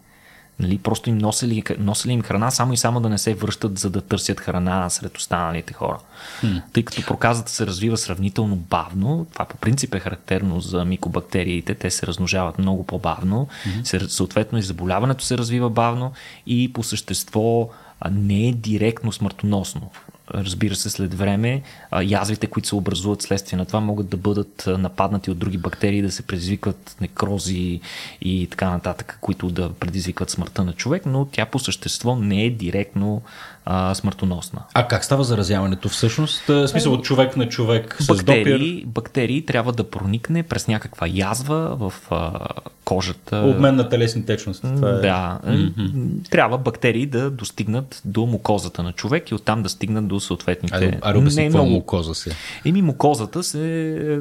Нали, просто им носили, носили им храна, само и само да не се връщат, за да търсят храна сред останалите хора. Mm. Тъй като проказата се развива сравнително бавно, това по принцип е характерно за микобактериите, те се размножават много по-бавно, mm-hmm. съответно и заболяването се развива бавно и по същество не е директно смъртоносно. Разбира се, след време язвите, които се образуват следствие на това, могат да бъдат нападнати от други бактерии, да се предизвикват некрози и така нататък, които да предизвикват смъртта на човек, но тя по същество не е директно а, смъртоносна. А как става заразяването всъщност? В смисъл от човек на човек с бактерии, допир? Бактерии трябва да проникне през някаква язва в а, кожата. Обмен на телесни течности. Това е... Да. Mm-hmm. Трябва бактерии да достигнат до мукозата на човек и оттам да стигнат до съответните... А, а не е много... мукоза се? Еми мукозата се...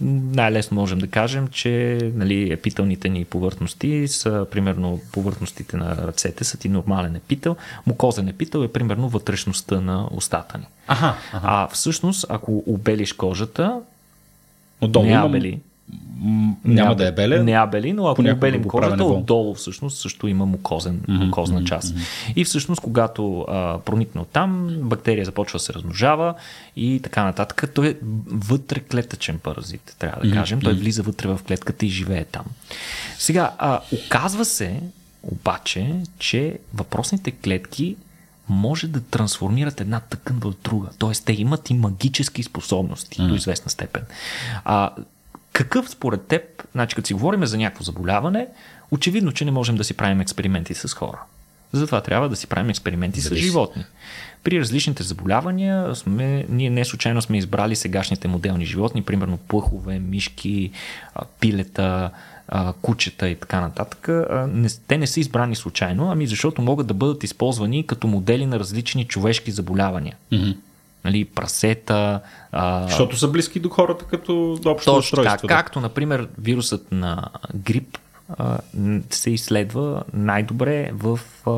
Най-лесно можем да кажем, че нали, епителните ни повърхности са примерно повърхностите на ръцете са ти нормален епител. Мукозен епител е примерно вътрешността на устата ни. Аха, аха. А всъщност, ако обелиш кожата, Отдолу не абели, няма да е беле. Не абели, но ако обелим кожата, отдолу всъщност също има мукозен, mm-hmm, мукозна част. Mm-hmm. И всъщност, когато а, проникне от там, бактерия започва да се размножава и така нататък. Той е вътре клетъчен паразит, трябва да mm-hmm. кажем. Той влиза вътре в клетката и живее там. Сега, а, оказва се обаче, че въпросните клетки може да трансформират една тъкан в друга. Тоест, те имат и магически способности до известна степен. А, какъв според теб, значи като си говорим за някакво заболяване, очевидно, че не можем да си правим експерименти с хора. Затова трябва да си правим експерименти Зависи. с животни. При различните заболявания сме, ние не случайно сме избрали сегашните моделни животни, примерно плъхове, мишки, пилета, кучета и така нататък, те не са избрани случайно, ами защото могат да бъдат използвани като модели на различни човешки заболявания. Mm-hmm. Нали, прасета. А... Защото са близки до хората като общо Точно така, както, например, вирусът на грип а, се изследва най-добре в, а,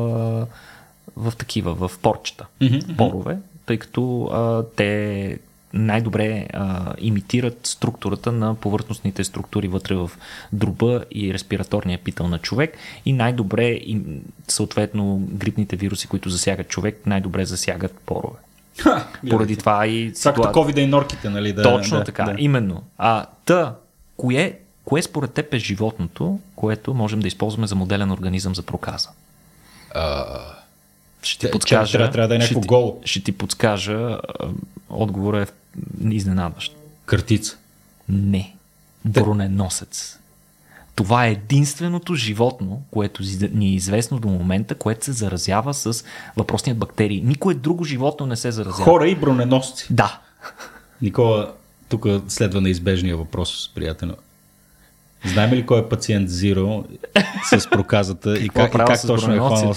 в такива, в порчета, mm-hmm. порове, тъй като а, те най-добре а, имитират структурата на повърхностните структури вътре в дроба и респираторния питъл на човек и най-добре, и, съответно, грипните вируси, които засягат човек, най-добре засягат порове. Ха, Поради това и Както ковида и норките, нали? Да, Точно да, така, да. именно. А, та, кое, кое според теб е животното, което можем да използваме за моделен организъм за проказа? А, Ще ти подскажа. трябва- трябва да е ще някакво ти- голо. Ще ти подскажа. Отговорът е изненадващ. картица. Не. Броненосец. Това е единственото животно, което ни е известно до момента, което се заразява с въпросният бактерии. Никое друго животно не се заразява. Хора и броненосци. Да. Никола, тук следва неизбежния въпрос, приятел. Знаем ли кой е пациент Зиро с проказата и *laughs* Какво как, и как с точно е хванал?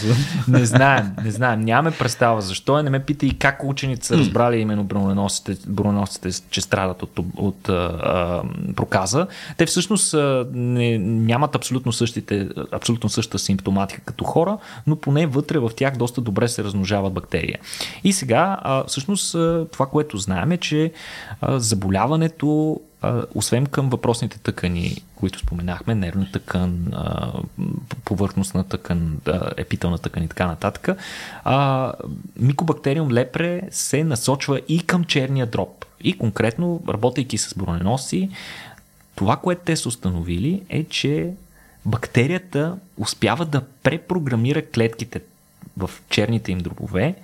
Не знаем, не знаем. Нямаме представа защо е. Не ме пита и как учените са разбрали именно броненосците, броненосците че страдат от, от а, а, проказа. Те всъщност а, не, нямат абсолютно, същите, абсолютно същата симптоматика като хора, но поне вътре в тях доста добре се размножават бактерии. И сега, а, всъщност, а, това, което знаем е, че а, заболяването освен към въпросните тъкани, които споменахме, нервна тъкан, а, повърхностна тъкан, епителна тъкан и така нататък, микобактериум лепре се насочва и към черния дроб. И конкретно, работейки с броненоси, това, което те са установили е, че бактерията успява да препрограмира клетките в черните им дробове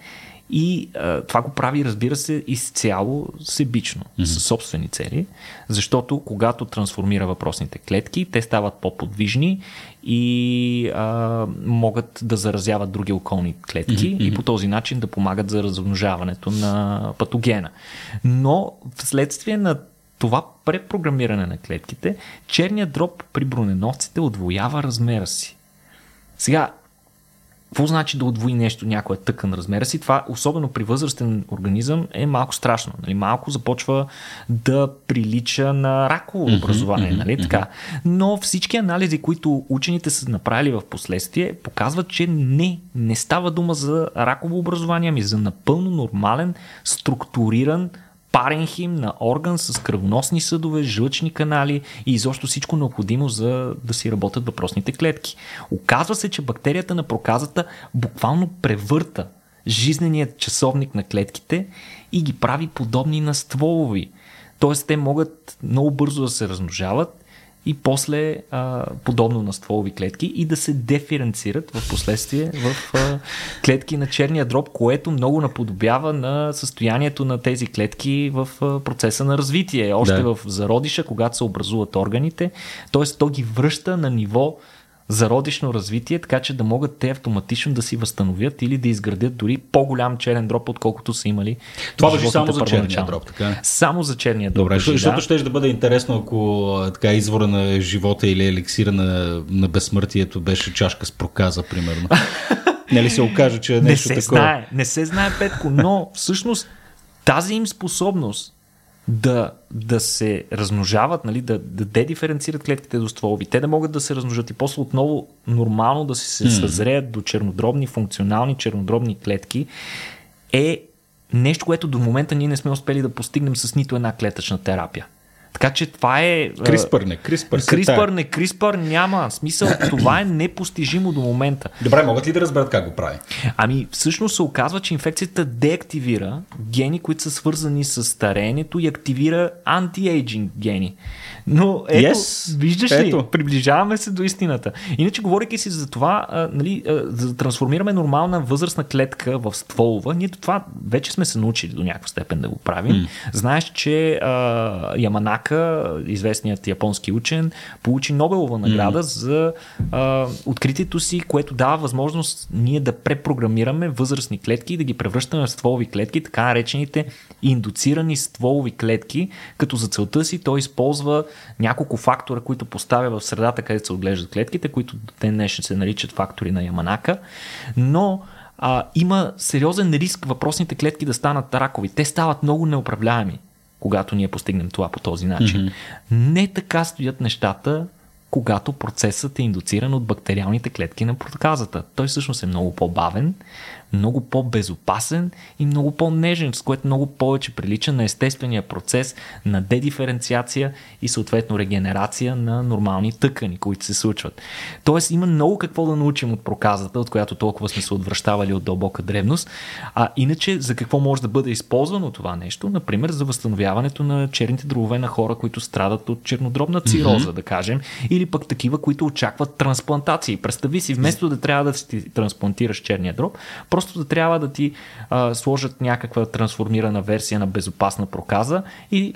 и а, това го прави, разбира се, изцяло себично, mm-hmm. със собствени цели, защото когато трансформира въпросните клетки, те стават по-подвижни и а, могат да заразяват други околни клетки mm-hmm. и по този начин да помагат за размножаването на патогена. Но вследствие на това препрограмиране на клетките, черният дроб при броненосците отвоява размера си. Сега, какво значи да отвои нещо, някоя тъкан размера си? Това, особено при възрастен организъм, е малко страшно. Нали? Малко започва да прилича на раково образование. Нали? Така. Но всички анализи, които учените са направили в последствие, показват, че не, не става дума за раково образование, ами за напълно нормален, структуриран паренхим на орган с кръвоносни съдове, жлъчни канали и изобщо всичко необходимо за да си работят въпросните клетки. Оказва се, че бактерията на проказата буквално превърта жизненият часовник на клетките и ги прави подобни на стволови. Тоест те могат много бързо да се размножават и после а, подобно на стволови клетки и да се диференцират в последствие в а, клетки на черния дроб, което много наподобява на състоянието на тези клетки в а, процеса на развитие. Още Да. в зародиша, когато се образуват органите, т.е. то ги връща на ниво зародишно развитие, така че да могат те автоматично да си възстановят или да изградят дори по-голям черен дроб, отколкото са имали. Това животните само за черния дроб, така е? Само за черния дроб. Добре, важи, защото, да. ще да бъде интересно, ако така извора на живота или елексира на, на безсмъртието беше чашка с проказа, примерно. *laughs* Нали се окаже, че е Не нещо се такова. знае, не се знае, Петко, но всъщност тази им способност да, да се размножават, нали, да, да дедиференцират клетките до стволови, те да могат да се размножат и после отново нормално да се, се съзреят до чернодробни, функционални чернодробни клетки, е нещо, което до момента ние не сме успели да постигнем с нито една клетъчна терапия. Така че това е... а, Криспър не, Криспър Криспър, не Криспър, няма смисъл. Това е непостижимо до момента. Добре, могат ли да разберат как го прави? Ами всъщност се оказва, че инфекцията деактивира гени, които са свързани с стареенето и активира антиейджинг гени. Но ето, Yes. виждаш ли, Ето. приближаваме се до истината. Иначе, говоряки си за това, а, нали, а, за да трансформираме нормална възрастна клетка в стволова, ние това вече сме се научили до някаква степен да го правим. Mm. Знаеш, че а, Яманак Яманака, известният японски учен, получи Нобелова награда mm. за а, откритието си, което дава възможност ние да препрограмираме възрастни клетки и да ги превръщаме в стволови клетки, така наречените индуцирани стволови клетки, като за целта си той използва няколко фактора, които поставя в средата, където се отглеждат клетките, които те днес се наричат фактори на Яманака, но а, има сериозен риск въпросните клетки да станат ракови. Те стават много неуправляеми, когато ние постигнем това по този начин. Mm-hmm. Не така стоят нещата, когато процесът е индуциран от бактериалните клетки на проказата. Той всъщност е много по-бавен, много по-безопасен и много по-нежен, с което много повече прилича на естествения процес на дедиференциация и съответно регенерация на нормални тъкани, които се случват. Тоест има много какво да научим от проказата, от която толкова сме се отвръщавали от дълбока древност. А иначе за какво може да бъде използвано това нещо? Например, за възстановяването на черните дробове на хора, които страдат от чернодробна цироза, mm-hmm. да кажем, или пък такива, които очакват трансплантации. Представи си, вместо да трябва да си трансплантираш черния дроб, Просто да трябва да ти а, сложат някаква трансформирана версия на безопасна проказа и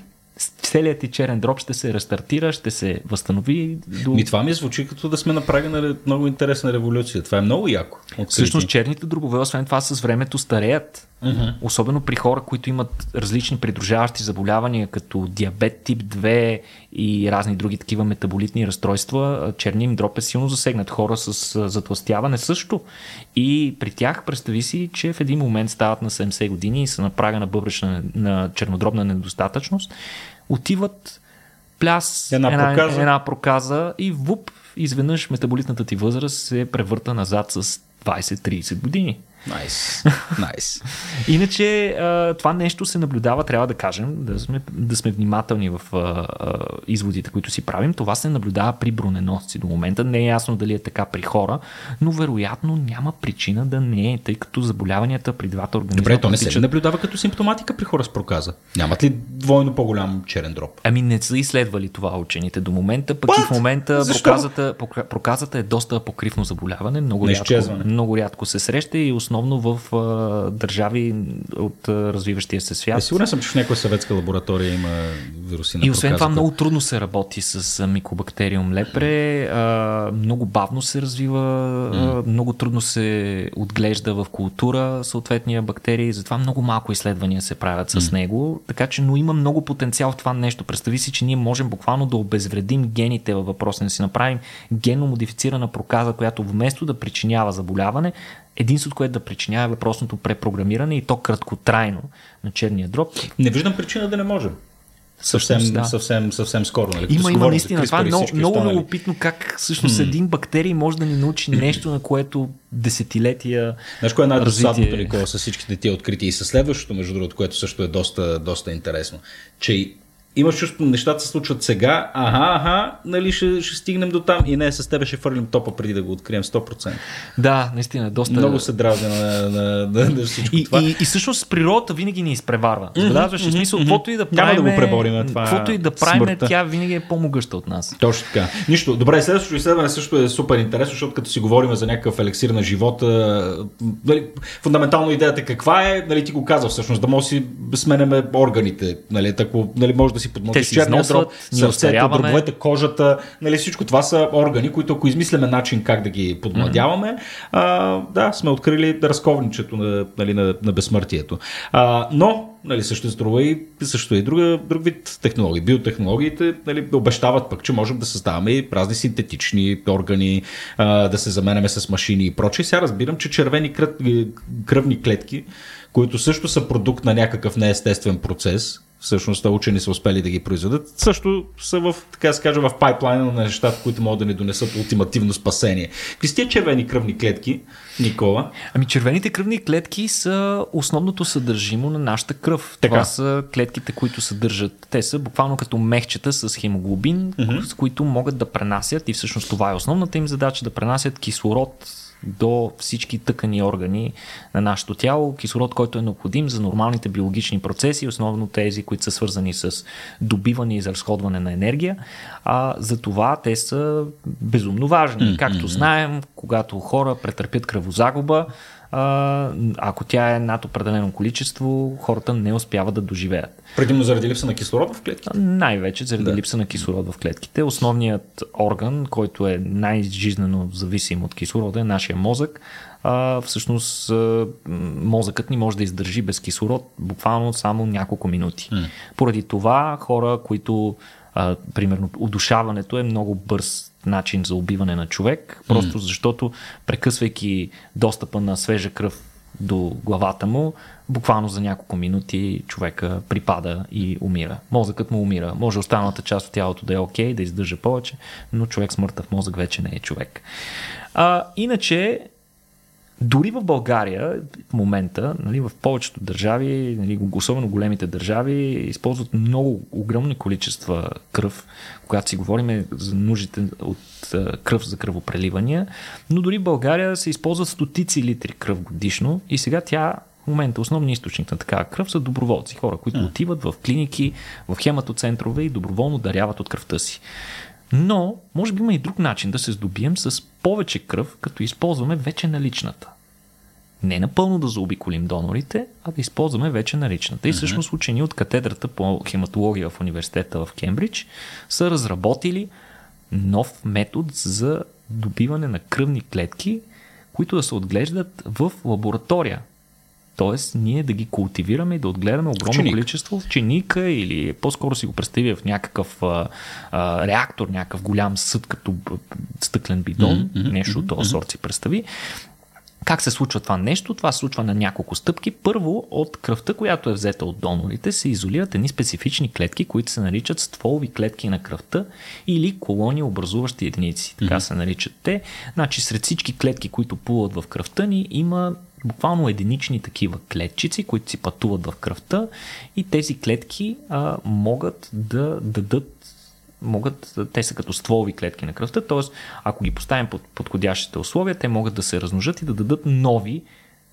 целият ти черен дроб ще се рестартира, ще се възстанови. До... Ми това ми звучи като да сме направили много интересна революция. Това е много яко. Открити. Всъщност черните дробове, освен това, с времето стареят. Uh-huh. Особено при хора, които имат различни придружаващи заболявания, като диабет тип 2 и разни други такива метаболитни разстройства, черният им дроб е силно засегнат. Хора с затластяване също. И при тях представи си, че в един момент стават на 70 години и са на прага на бъбречна, на чернодробна недостатъчност отиват пляс, една, една, проказа. една проказа и вуп, изведнъж метаболитната ти възраст се превърта назад с 20-30 години. Найс. *laughs* Найс. Иначе това нещо се наблюдава, трябва да кажем, да сме, да сме внимателни в изводите, които си правим. Това се наблюдава при броненосци до момента. Не е ясно дали е така при хора, но вероятно няма причина да не е, тъй като заболяванията при двата организма. Добре, то не се наблюдава като симптоматика при хора с проказа. Нямат ли двойно по-голям черен дроб? Ами не са изследвали това учените до момента, пък What? и в момента проказата, проказата е доста покривно заболяване, много, рядко, много рядко се среща и основно основно в а, държави от а, развиващия се свят. Е, сигурен съм, че в някоя съветска лаборатория има вируси на И освен това много трудно се работи с микобактериум лепре, а, много бавно се развива, mm. а, много трудно се отглежда в култура съответния бактерии, затова много малко изследвания се правят с mm. него, така че но има много потенциал в това нещо. Представи си, че ние можем буквално да обезвредим гените във въпроса, да си направим генно модифицирана проказа, която вместо да причинява заболяване, единството, което да причинява въпросното препрограмиране и то краткотрайно на черния дроб. Не виждам причина да не можем. Съвсем, да. съвсем, съвсем скоро. Нали? Има, има наистина. Това е много, много любопитно как всъщност hmm. един бактерий може да ни научи нещо, на което десетилетия. Знаеш, кое е най-досадното, Никола, с всичките тия открития и със следващото, между другото, което също е доста, доста интересно, че имаш чувство, нещата се случват сега, ага, ага, нали ще, ще стигнем до там и не, с тебе ще фърлим топа преди да го открием 100%. Да, наистина, доста. Много се дразня на, на, на, на всичко и, това. И, и, всъщност природата винаги ни изпреварва. Mm-hmm, Забелязваш, mm-hmm, смисъл, каквото и да правим. Няма да го преборим. Това каквото и да правим, тя винаги е по-могъща от нас. Точно така. Нищо. Добре, следващото изследване също е супер интересно, защото като си говорим за някакъв елексир на живота, нали, фундаментално идеята каква е, нали, ти го каза всъщност, да може да си сменяме органите, нали, тако, нали, може да си подмотиш черния дроб, сърцето, дробовете, кожата, нали, всичко това са органи, които ако измисляме начин как да ги подмладяваме, mm-hmm. а, да, сме открили разковничето на, нали, на, на безсмъртието. А, но нали, съществува и, също и друга, друг вид технологии. Биотехнологиите нали, обещават пък, че можем да създаваме и разни синтетични органи, а, да се заменяме с машини и прочее. Сега разбирам, че червени кръв, кръвни клетки, които също са продукт на някакъв неестествен процес, всъщност учени са успели да ги произведат, също са в, така да се каже, в пайплайна на нещата, които могат да ни донесат ултимативно спасение. Какви сте червени кръвни клетки, Никола? Ами червените кръвни клетки са основното съдържимо на нашата кръв. Така. Това са клетките, които съдържат. Те са буквално като мехчета с хемоглобин, mm-hmm. с които могат да пренасят и всъщност това е основната им задача да пренасят кислород до всички тъкани органи на нашето тяло, кислород, който е необходим за нормалните биологични процеси, основно тези, които са свързани с добиване и изразходване на енергия. А за това те са безумно важни. Както знаем, когато хора претърпят кръвозагуба, а, ако тя е над определено количество, хората не успяват да доживеят. Предимно заради липса на кислород в клетките? Най-вече заради да. липса на кислород в клетките. Основният орган, който е най-жизнено зависим от кислорода е нашия мозък. А, всъщност мозъкът ни може да издържи без кислород буквално само няколко минути. Mm. Поради това хора, които а, примерно удушаването е много бърз начин за убиване на човек, просто mm. защото прекъсвайки достъпа на свежа кръв до главата му, буквално за няколко минути човека припада и умира. Мозъкът му умира. Може останалата част от тялото да е окей, okay, да издържа повече, но човек с мъртъв мозък вече не е човек. А, иначе, дори в България в момента, нали, в повечето държави, нали, особено големите държави, използват много огромни количества кръв, когато си говорим за нуждите от кръв за кръвопреливания, но дори в България се използват стотици литри кръв годишно и сега тя в момента основният източник на такава кръв са доброволци, хора, които mm. отиват в клиники, в хематоцентрове и доброволно даряват от кръвта си. Но, може би има и друг начин да се здобием с повече кръв, като използваме вече наличната. Не напълно да заобиколим донорите, а да използваме вече наличната. И всъщност учени от катедрата по хематология в университета в Кембридж са разработили нов метод за добиване на кръвни клетки, които да се отглеждат в лаборатория. Тоест, ние да ги култивираме и да отгледаме огромно Чиник. количество в чиника или по-скоро си го представя в някакъв а, а, реактор, някакъв голям съд като стъклен бидон, mm-hmm, нещо от този сорт си представи. Как се случва това нещо? Това се случва на няколко стъпки. Първо, от кръвта, която е взета от донорите, се изолират едни специфични клетки, които се наричат стволови клетки на кръвта или колони образуващи единици. Така mm-hmm. се наричат те. Значи, сред всички клетки, които плуват в кръвта ни, има буквално единични такива клетчици, които си пътуват в кръвта и тези клетки а, могат да дадат могат, те са като стволови клетки на кръвта, т.е. ако ги поставим под подходящите условия, те могат да се размножат и да дадат нови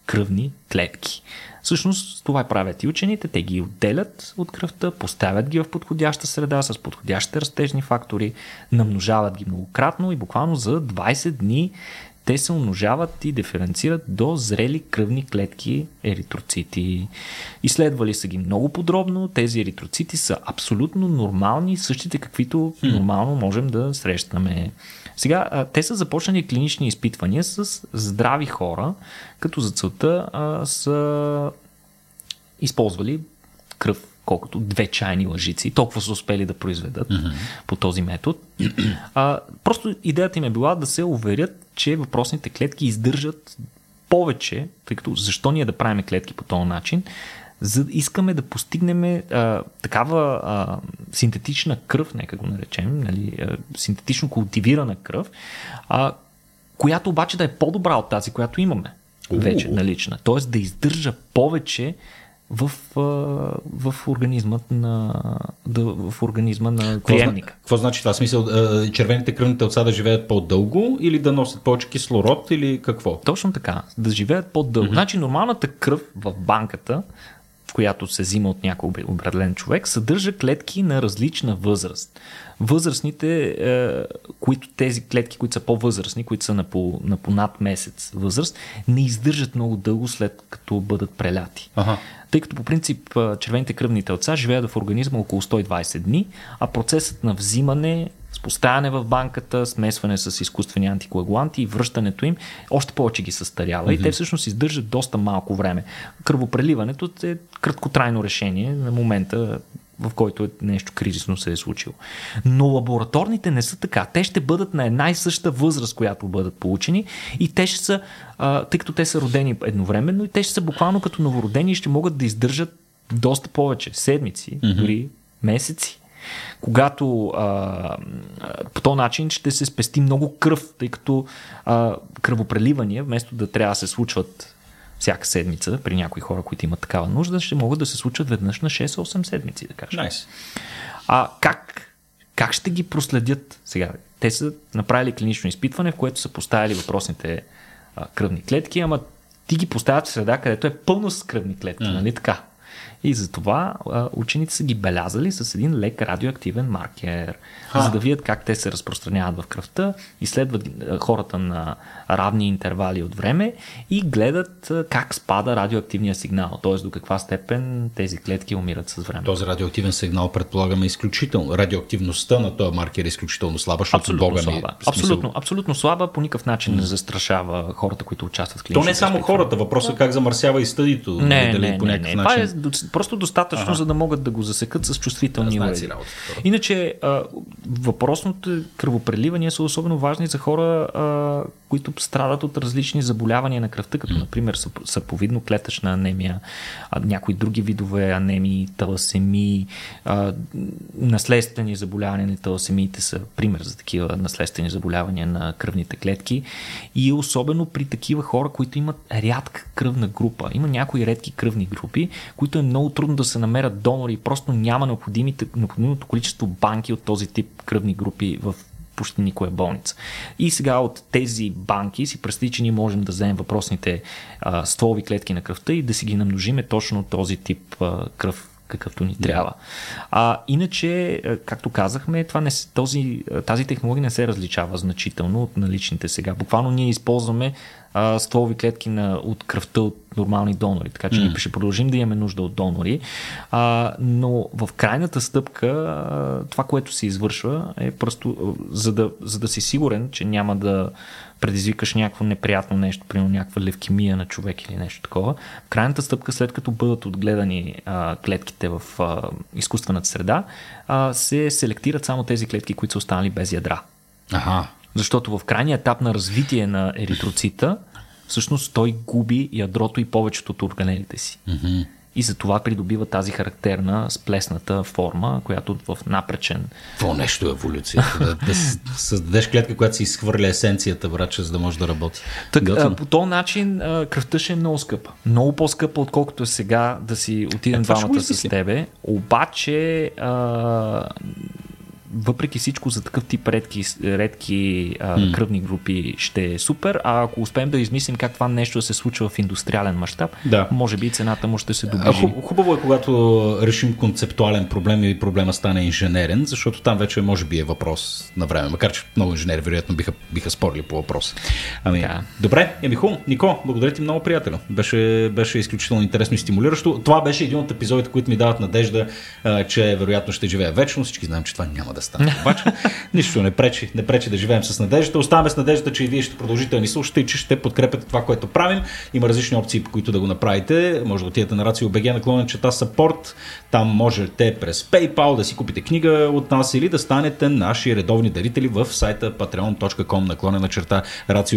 кръвни клетки. Всъщност това правят и учените, те ги отделят от кръвта, поставят ги в подходяща среда с подходящите растежни фактори, намножават ги многократно и буквално за 20 дни те се умножават и диференцират до зрели кръвни клетки еритроцити. Изследвали са ги много подробно. Тези еритроцити са абсолютно нормални, същите каквито нормално можем да срещаме. Сега, те са започнали клинични изпитвания с здрави хора, като за целта а, са използвали кръв колкото две чайни лъжици. Толкова са успели да произведат mm-hmm. по този метод. А, просто идеята им е била да се уверят, че въпросните клетки издържат повече, тъй като защо ние да правим клетки по този начин, за искаме да постигнем а, такава а, синтетична кръв, нека го наречем, нали, а, синтетично култивирана кръв, а, която обаче да е по-добра от тази, която имаме вече налична. Тоест да издържа повече в, в организма на, да, в организма на клиентника. Какво значи това? Смисъл, червените кръвни телца да живеят по-дълго или да носят повече кислород или какво? Точно така, да живеят по-дълго. Mm-hmm. Значи нормалната кръв в банката, която се взима от някой определен човек, съдържа клетки на различна възраст. Възрастните, е, които тези клетки, които са по-възрастни, които са на по, на по над месец възраст, не издържат много дълго след като бъдат преляти. Ага тъй като по принцип червените кръвни телца живеят в организма около 120 дни, а процесът на взимане, с поставяне в банката, смесване с изкуствени антикоагуланти и връщането им, още повече ги състарява mm-hmm. и те всъщност издържат доста малко време. Кръвопреливането е краткотрайно решение на момента в който е нещо кризисно се е случило. Но лабораторните не са така. Те ще бъдат на една и съща възраст, която бъдат получени и те ще са, а, тъй като те са родени едновременно, и те ще са буквално като новородени и ще могат да издържат доста повече. Седмици, mm-hmm. дори месеци когато а, по този начин ще се спести много кръв, тъй като а, кръвопреливания, вместо да трябва да се случват всяка седмица при някои хора, които имат такава нужда, ще могат да се случат веднъж на 6-8 седмици, да кажем. Nice. А как, как ще ги проследят сега? Те са направили клинично изпитване, в което са поставили въпросните а, кръвни клетки, ама ти ги поставят в среда, където е пълно с кръвни клетки, mm. нали така? И затова учените са ги белязали с един лек радиоактивен маркер, а. за да видят как те се разпространяват в кръвта, изследват хората на равни интервали от време и гледат как спада радиоактивния сигнал, т.е. до каква степен тези клетки умират с време. Този радиоактивен сигнал предполагаме изключително. Радиоактивността на този маркер е изключително слаба, защото абсолютно Бога слаба. Ми, абсолютно, абсолютно слаба, по никакъв начин не застрашава хората, които участват в клиничните То не е само хората, въпросът е как замърсява и стъдито. Не, дали не, по не, не. Това е просто достатъчно, ага. за да могат да го засекат с чувствителни да, уреди. Иначе, а, въпросното кръвопреливания са особено важни за хора, а, които страдат от различни заболявания на кръвта, като например съповидно клетъчна анемия, а, някои други видове анемии, таласемии, а, наследствени заболявания на таласемиите са пример за такива наследствени заболявания на кръвните клетки и особено при такива хора, които имат рядка кръвна група. Има някои редки кръвни групи, които е много трудно да се намерят донори и просто няма необходимото количество банки от този тип кръвни групи в почти никоя болница. И сега от тези банки си представи, че ние можем да вземем въпросните а, стволови клетки на кръвта и да си ги намножиме точно този тип а, кръв какъвто ни трябва. А, иначе, както казахме, това не, този, тази технология не се различава значително от наличните сега. Буквално ние използваме а, стволови клетки на, от кръвта от нормални донори, така че mm. ще продължим да имаме нужда от донори, а, но в крайната стъпка а, това, което се извършва е просто за да, за да си сигурен, че няма да предизвикаш някакво неприятно нещо, примерно някаква левкемия на човек или нещо такова. Крайната стъпка, след като бъдат отгледани а, клетките в а, изкуствената среда, а, се селектират само тези клетки, които са останали без ядра. Ага. Защото в крайния етап на развитие на еритроцита, всъщност той губи ядрото и повечето от органелите си. Mm-hmm. И за това придобива тази характерна сплесната форма, която в напречен. Това нещо е еволюция. да, да създадеш клетка, която си изхвърля есенцията, врача, за да може да работи. Так, а, по този начин кръвта ще е много скъпа. Много по-скъпа, отколкото е сега да си отидем е, двамата с тебе. Обаче а, въпреки всичко за такъв тип редки, редки а, mm. кръвни групи ще е супер, а ако успеем да измислим как това нещо да се случва в индустриален мащаб, да. може би цената му ще се доближи. Хубаво е, когато решим концептуален проблем и проблема стане инженерен, защото там вече може би е въпрос на време, макар че много инженери вероятно биха, биха спорили по въпроса. Ами, да. Добре, еми хубаво. Нико, благодаря ти много, приятел. Беше, беше изключително интересно и стимулиращо. Това беше един от епизодите, които ми дават надежда, че вероятно ще живее вечно. Всички знаем, че това няма да да стане. Обаче *laughs* нищо не пречи, не пречи да живеем с надеждата. Оставаме с надеждата, че и вие ще продължите да ни слушате и че ще подкрепяте това, което правим. Има различни опции, по които да го направите. Може да отидете на БГ наклонен чета Support. Там можете през PayPal да си купите книга от нас или да станете наши редовни дарители в сайта patreon.com наклонена черта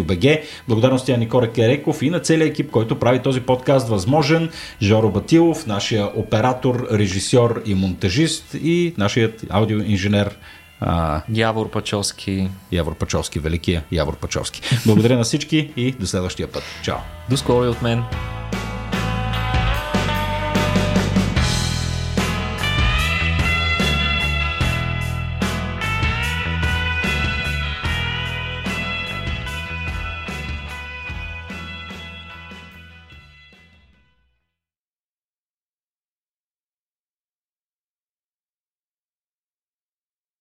БГ. Благодарности на Никора Кереков и на целият екип, който прави този подкаст възможен. Жоро Батилов, нашия оператор, режисьор и монтажист и нашият аудиоинженер а, Явор Пачовски. Явор Пачовски, великия Явор Пачовски. Благодаря на всички и до следващия път. Чао! До скоро и от мен!